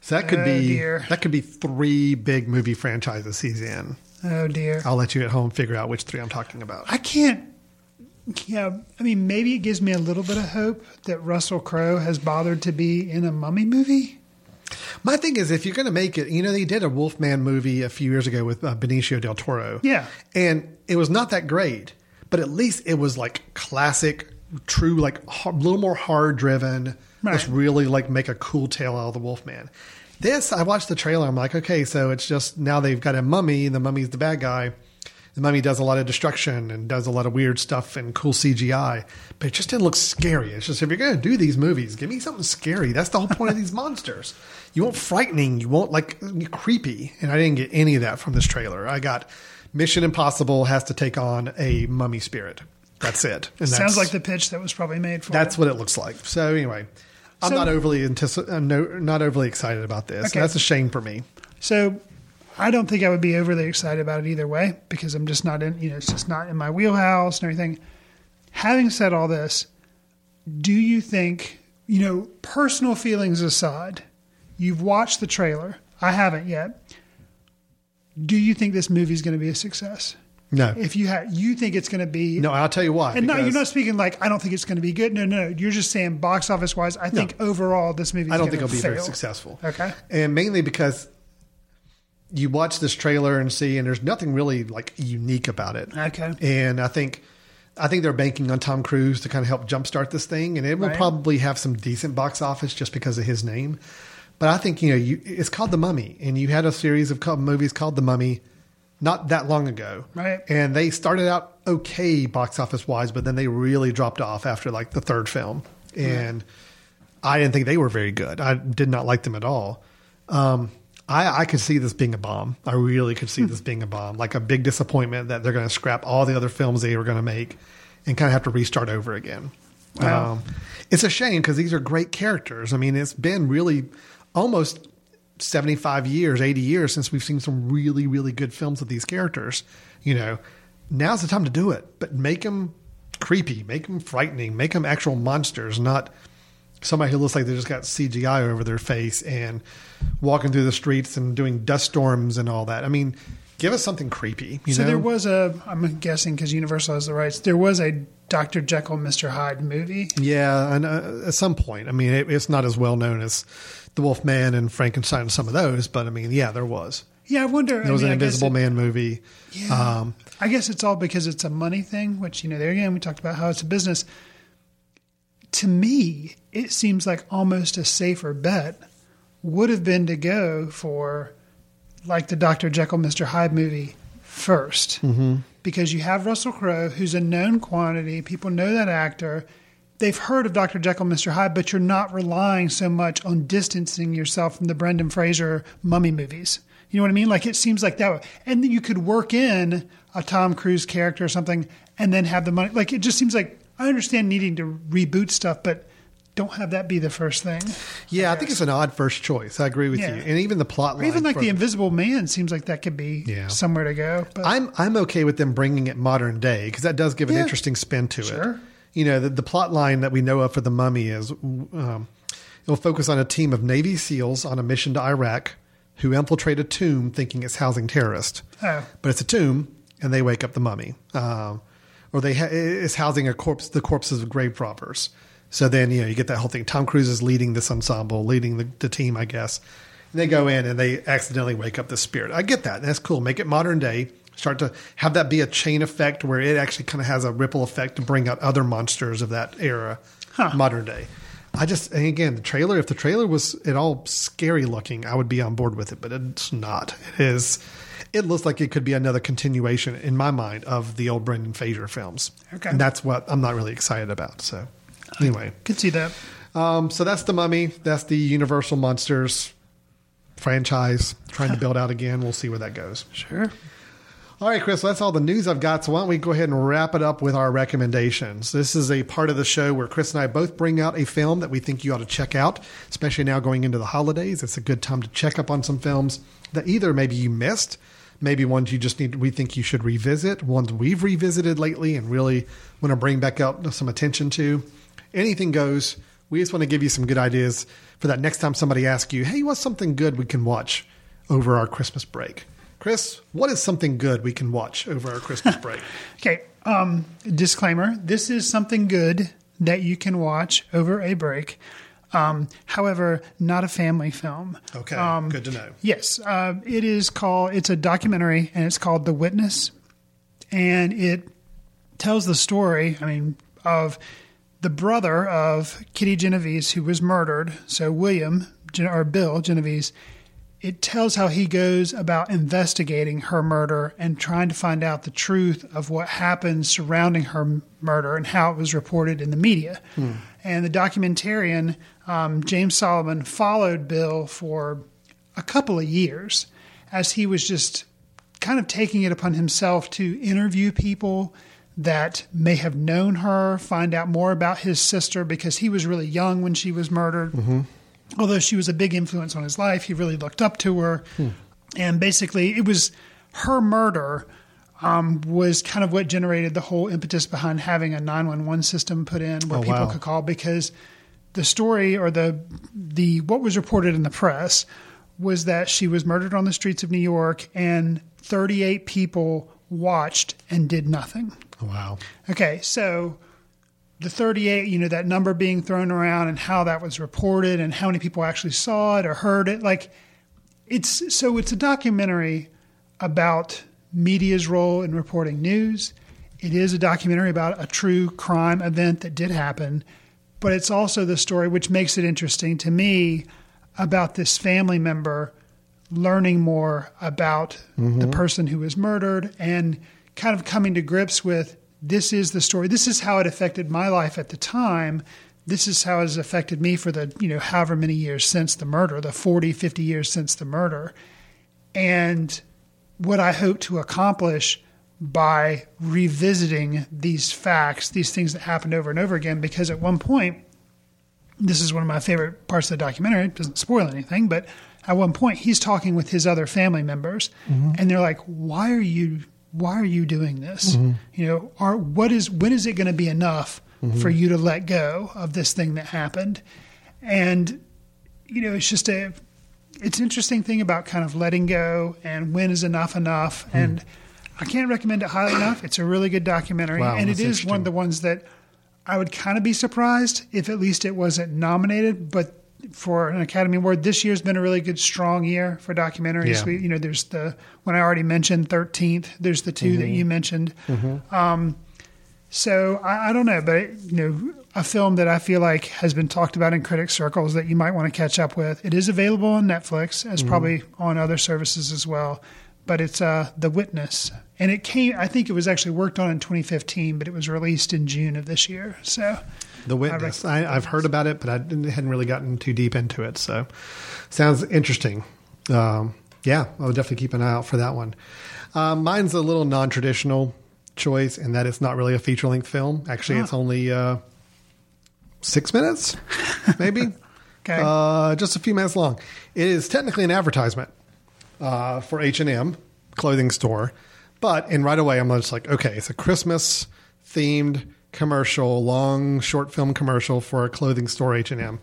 so that could Oh, be dear. that could be three big movie franchises he's in. Oh dear. I'll let you at home figure out which three I'm talking about. I can't. Yeah, I mean, maybe it gives me a little bit of hope that Russell Crowe has bothered to be in a mummy movie. My thing is, if you're going to make it, you know, they did a Wolfman movie a few years ago with uh, Benicio del Toro. Yeah. And it was not that great, but at least it was like classic, true, like a little more hard driven. Right. Let's really like make a cool tale out of the Wolfman. This, I watched the trailer. I'm like, okay, so it's just now they've got a mummy, and the mummy's the bad guy. The mummy does a lot of destruction and does a lot of weird stuff and cool CGI, but it just didn't look scary. It's just if you're going to do these movies, give me something scary. That's the whole point of these *laughs* monsters. You want frightening, you want like creepy, and I didn't get any of that from this trailer. I got Mission Impossible has to take on a mummy spirit. That's it. And Sounds that's- like the pitch that was probably made for. that's it. what it looks like. So anyway, I'm So- not overly antici- uh, no, not overly excited about this. Okay. That's a shame for me. So I don't think I would be overly excited about it either way because I'm just not in, you know, it's just not in my wheelhouse and everything. Having said all this, do you think, you know, personal feelings aside, you've watched the trailer. I haven't yet. Do you think this movie is going to be a success? No, If you have, you think it's going to be no, I'll tell you why. and no, you're not speaking like I don't think it's going to be good. No, no, you're just saying box office wise. I think overall this movie. I don't think it'll it'll be very successful. Okay. And mainly because you watch this trailer and see, and there's nothing really like unique about it. Okay. And I think, I think they're banking on Tom Cruise to kind of help jumpstart this thing, and it will Right. probably have some decent box office just because of his name. But I think you know, you, it's called The Mummy, and you had a series of movies called The Mummy not that long ago, Right. And they started out okay box office wise, but then they really dropped off after like the third film, and I didn't think they were very good. I did not like them at all. Um, I, I could see this being a bomb. I really could see this being a bomb, like a big disappointment that they're going to scrap all the other films they were going to make and kind of have to restart over again. Wow. Um, it's a shame because these are great characters. I mean, it's been really almost 75 years, 80 years since we've seen some really, really good films with these characters. You know, now's the time to do it, but make them creepy, make them frightening, make them actual monsters, not somebody who looks like they just got CGI over their face and walking through the streets and doing dust storms and all that. I mean, give us something creepy. You so know? there was a. I'm guessing because Universal has the rights. There was a Dr. Jekyll, Mr. Hyde movie. Yeah, and uh, at some point, I mean, it, it's not as well known as the Wolfman and Frankenstein and some of those, but I mean, yeah, there was. Yeah, I wonder. There was I mean, an Invisible it- Man movie. Yeah. Um, I guess it's all because it's a money thing, which, you know, there again, we talked about how it's a business. To me, it seems like almost a safer bet would have been to go for like the Dr. Jekyll, Mr. Hyde movie 1st Mm-hmm. Because you have Russell Crowe, who's a known quantity. People know that actor. They've heard of Dr. Jekyll, Mr. Hyde, but you're not relying so much on distancing yourself from the Brendan Fraser mummy movies. You know what I mean? Like it seems like that, and then you could work in a Tom Cruise character or something, and then have the money. Like it just seems like I understand needing to reboot stuff, but don't have that be the first thing. Yeah, I, think it's an odd first choice. I agree with Yeah. you, and even the plot Or line. even like the Invisible Man seems like that could be Yeah. somewhere to go. But I'm I'm okay with them bringing it modern day because that does give an Yeah. interesting spin to it. You know, the, the plot line that we know of for the Mummy is um, it'll focus on a team of Navy SEALs on a mission to Iraq who infiltrate a tomb thinking it's housing terrorists, Oh. but it's a tomb, and they wake up the mummy, um, or they ha- it's housing a corpse, the corpses of grave robbers. So then you know you get that whole thing. Tom Cruise is leading this ensemble, leading the, the team, I guess. And they go in and they accidentally wake up the spirit. I get that. That's cool. Make it modern day. Start to have that be a chain effect where it actually kind of has a ripple effect to bring out other monsters of that era, modern day. I just and again the trailer. If the trailer was at all scary looking, I would be on board with it. But it's not. It is. It looks like it could be another continuation in my mind of the old Brendan Fraser films. Okay. and that's what I'm not really excited about. So anyway, could see that. um, so that's the Mummy. That's the Universal Monsters franchise trying to build out again. We'll see where that goes. Sure. All right, Chris, that's all the news I've got. So why don't we go ahead and wrap it up with our recommendations? This is a part of the show where Chris and I both bring out a film that we think you ought to check out, especially now going into the holidays. It's a good time to check up on some films that either maybe you missed, maybe ones you just need we think you should revisit, ones we've revisited lately and really want to bring back up some attention to. Anything goes. We just want to give you some good ideas for that next time somebody asks you, "Hey, what's something good we can watch over our Christmas break?" Chris, what is something good we can watch over our Christmas *laughs* break? Okay. Um, disclaimer: This is something good that you can watch over a break. Um, however, not a family film. Okay, Um, good to know. Yes, uh, it is called. It's a documentary, and it's called The Witness, and it tells the story. I mean, of the brother of Kitty Genovese who was murdered. So William or Bill Genovese. It tells how he goes about investigating her murder and trying to find out the truth of what happened surrounding her murder and how it was reported in the media. And the documentarian, um, James Solomon, followed Bill for a couple of years as he was just kind of taking it upon himself to interview people that may have known her, find out more about his sister because he was really young when she was murdered. Although she was a big influence on his life, he really looked up to her. And basically, it was her murder um, was kind of what generated the whole impetus behind having a 911 system put in where Oh, people wow. could call because the story or the the what was reported in the press was that she was murdered on the streets of New York and 38 people watched and did nothing. Oh, wow. Okay, so the 38, you know, that number being thrown around and how that was reported and how many people actually saw it or heard it. Like, it's so it's a documentary about media's role in reporting news. It is a documentary about a true crime event that did happen, but it's also the story which makes it interesting to me about this family member learning more about mm-hmm. the person who was murdered and kind of coming to grips with this is the story. This is how it affected my life at the time. This is how it has affected me for the, you know, however many years since the murder, the 40, 50 years since the murder. And what I hope to accomplish by revisiting these facts, these things that happened over and over again, because at one point, this is one of my favorite parts of the documentary. It doesn't spoil anything, but at one point he's talking with his other family members, mm-hmm. and they're like, "Why are you? Why are you doing this? You know, are what is when is it going to be enough for you to let go of this thing that happened?" And you know, it's just a it's an interesting thing about kind of letting go and when is enough enough. Hmm. And I can't recommend it highly enough. It's a really good documentary, Wow, and it is one of the ones that I would kind of be surprised if at least it wasn't nominated, but for an Academy Award, this year's been a really good, strong year for documentaries. Yeah. We, you know, there's the one I already mentioned, Thirteenth. There's the 2 that Mhm. you mentioned. Mhm. Um, so I, I don't know, but you know, a film that I feel like has been talked about in critic circles that you might want to catch up with. It is available on Netflix, as Mhm. probably on other services as well. But it's uh, The Witness, and it came. I think it was actually worked on in 2015, but it was released in June of this year. So The Witness. I, I've heard about it, but I didn't, hadn't really gotten too deep into it. So, sounds interesting. Um, Yeah, I'll definitely keep an eye out for that one. Uh, mine's a little non traditional choice in that it's not really a feature length film. Actually, it's only uh, six minutes, maybe. *laughs* Okay. Uh, just a few minutes long. It is technically an advertisement uh, for H and M clothing store, but and right away I'm just like, okay, it's a Christmas themed commercial, long short film commercial for a clothing store H and M.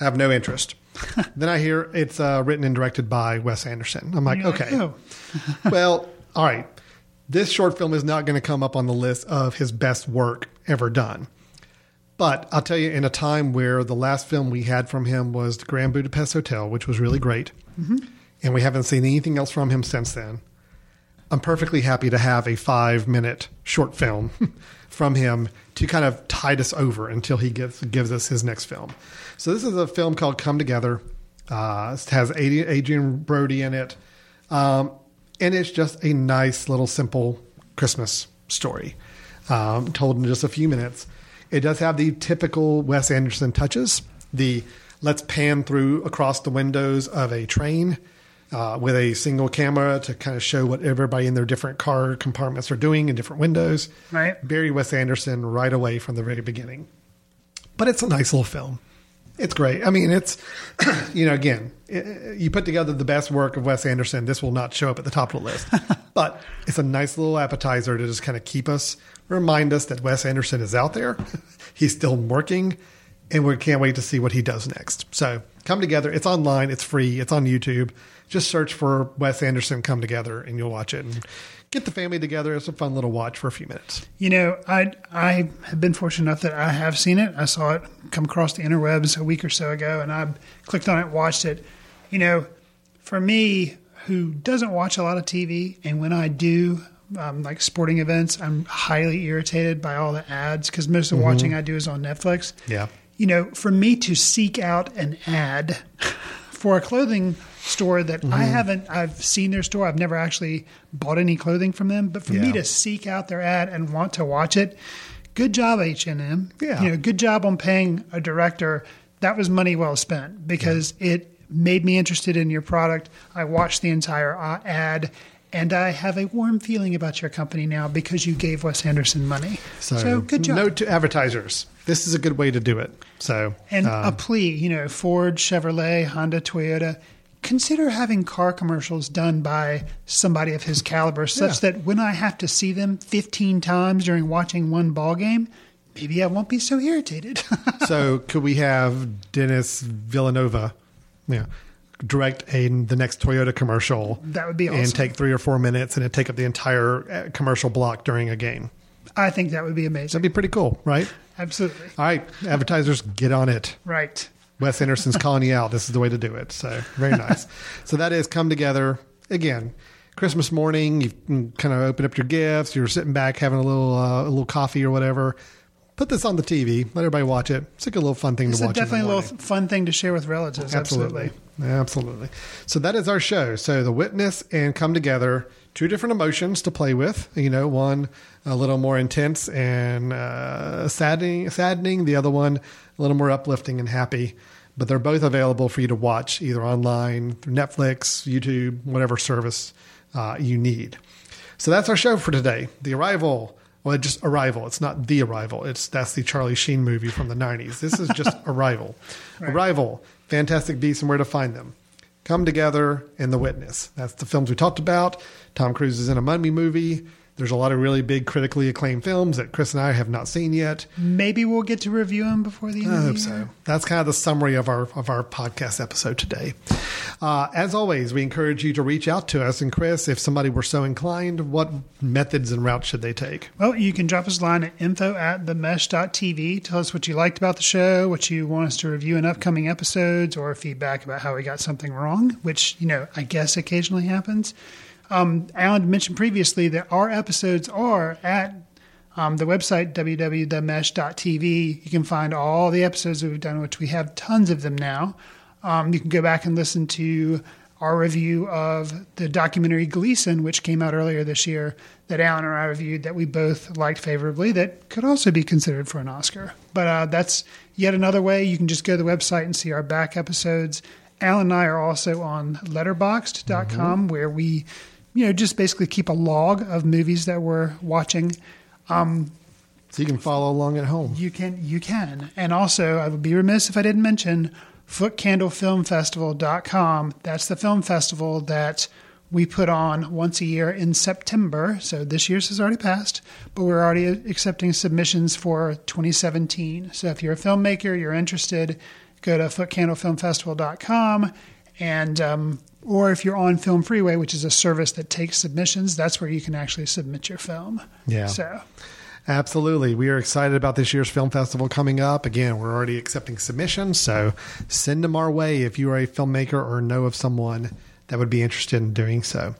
I have no interest. *laughs* then I hear it's uh, written and directed by Wes Anderson. I'm like, You're okay, *laughs* well, all right. This short film is not going to come up on the list of his best work ever done. But I'll tell you, in a time where the last film we had from him was The Grand Budapest Hotel, which was really great, and we haven't seen anything else from him since then, I'm perfectly happy to have a five minute short film *laughs* from him to kind of tide us over until he gives, gives us his next film. So this is a film called Come Together. Uh, it has Adrien Brody in it. Um, and it's just a nice little simple Christmas story um, told in just a few minutes. It does have the typical Wes Anderson touches. The let's pan through across the windows of a train uh, with a single camera to kind of show what everybody in their different car compartments are doing in different windows. Right. Very Wes Anderson right away from the very beginning. But it's a nice little film. It's great. I mean, it's, *clears throat* you know, again, i- you put together the best work of Wes Anderson, this will not show up at the top of the list. *laughs* but it's a nice little appetizer to just kind of keep us, remind us that Wes Anderson is out there. *laughs* He's still working, and we can't wait to see what he does next. So come together. It's online, it's free, it's on YouTube. Just search for Wes Anderson Come Together, and you'll watch it. And get the family together. It's a fun little watch for a few minutes. You know, I I have been fortunate enough that I have seen it. I saw it come across the interwebs a week or so ago, and I clicked on it, watched it. You know, for me, who doesn't watch a lot of TV, and when I do, um, like sporting events, I'm highly irritated by all the ads because most of the Mhm. watching I do is on Netflix. Yeah. You know, for me to seek out an ad for a clothing store that I Mhm. haven't, I've seen their store. I've never actually bought any clothing from them, but for me to seek out their ad and want to watch it, good job H and M. Yeah. you know, good job on paying a director. That was money well spent because it made me interested in your product. I watched the entire uh, ad. And I have a warm feeling about your company now because you gave Wes Anderson money. So, good job. Note to advertisers: this is a good way to do it. So And um, a plea, you know, Ford, Chevrolet, Honda, Toyota, consider having car commercials done by somebody of his caliber such Yeah. that when I have to see them 15 times during watching one ball game, maybe I won't be so irritated. *laughs* so could we have Denis Villeneuve, yeah, direct a the next Toyota commercial? That would be awesome. And take three or four minutes, and it take up the entire uh, commercial block during a game. I think that would be amazing. That'd be pretty cool, right? Absolutely. All right, advertisers, get on it. Right. Wes Anderson's calling you out. This is the way to do it. So very *laughs* nice. so that is come together again. Christmas morning, you kind of open up your gifts. You're sitting back having a little uh, a little coffee or whatever. Put this on the TV. Let everybody watch it. It's like a little fun thing It's to watch. definitely a little fun thing to share with relatives. Absolutely. Absolutely. So that is our show. So the witness and come together, two different emotions to play with. You know, one a little more intense and uh, saddening, saddening. The other one a little more uplifting and happy. But they're both available for you to watch either online through Netflix, YouTube, whatever service uh, you need. So that's our show for today. The Arrival. Well, just Arrival. It's not The Arrival. It's that's the Charlie Sheen movie from the '90s. This is just *laughs* Arrival. Right. Arrival. Fantastic Beasts and Where to Find Them. Come Together and The Witness. That's the films we talked about. Tom Cruise is in a Mummy movie. There's a lot of really big, critically acclaimed films that Chris and I have not seen yet. Maybe we'll get to review them before the end I of the hope year. so. That's kind of the summary of our of our podcast episode today. Uh, as always, we encourage you to reach out to us. And Chris, if somebody were so inclined, what methods and routes should they take? Well, you can drop us a line at info at themesh.tv. Tell us what you liked about the show, what you want us to review in upcoming episodes, or feedback about how we got something wrong, which, you know, I guess occasionally happens. Um, Alan mentioned previously that our episodes are at um, the website www.themesh.tv. You can find all the episodes that we've done, which we have tons of them now. Um, you can go back and listen to our review of the documentary Gleason, which came out earlier this year, that Alan and I reviewed that we both liked favorably, that could also be considered for an Oscar. But uh, that's yet another way. You can just go to the website and see our back episodes. Alan and I are also on letterboxd.com Mm-hmm. where we, you know, just basically keep a log of movies that we're watching. Um, so you can follow along at home. You can, you can. And also, I would be remiss if I didn't mention footcandlefilmfestival.com. That's the film festival that we put on once a year in September. So this year's has already passed, but we're already accepting submissions for 2017. So if you're a filmmaker, you're interested, go to footcandlefilmfestival.com and um, or if you're on Film Freeway, which is a service that takes submissions, that's where you can actually submit your film. Yeah. So Absolutely. We are excited about this year's film festival coming up. Again, we're already accepting submissions, so send them our way if you are a filmmaker or know of someone that would be interested in doing so.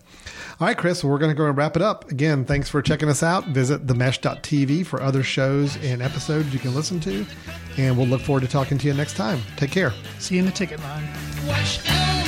All right, Chris, we're going to go and wrap it up. Again, thanks for checking us out. Visit themesh.tv for other shows and episodes you can listen to. And we'll look forward to talking to you next time. Take care. See you in the ticket line.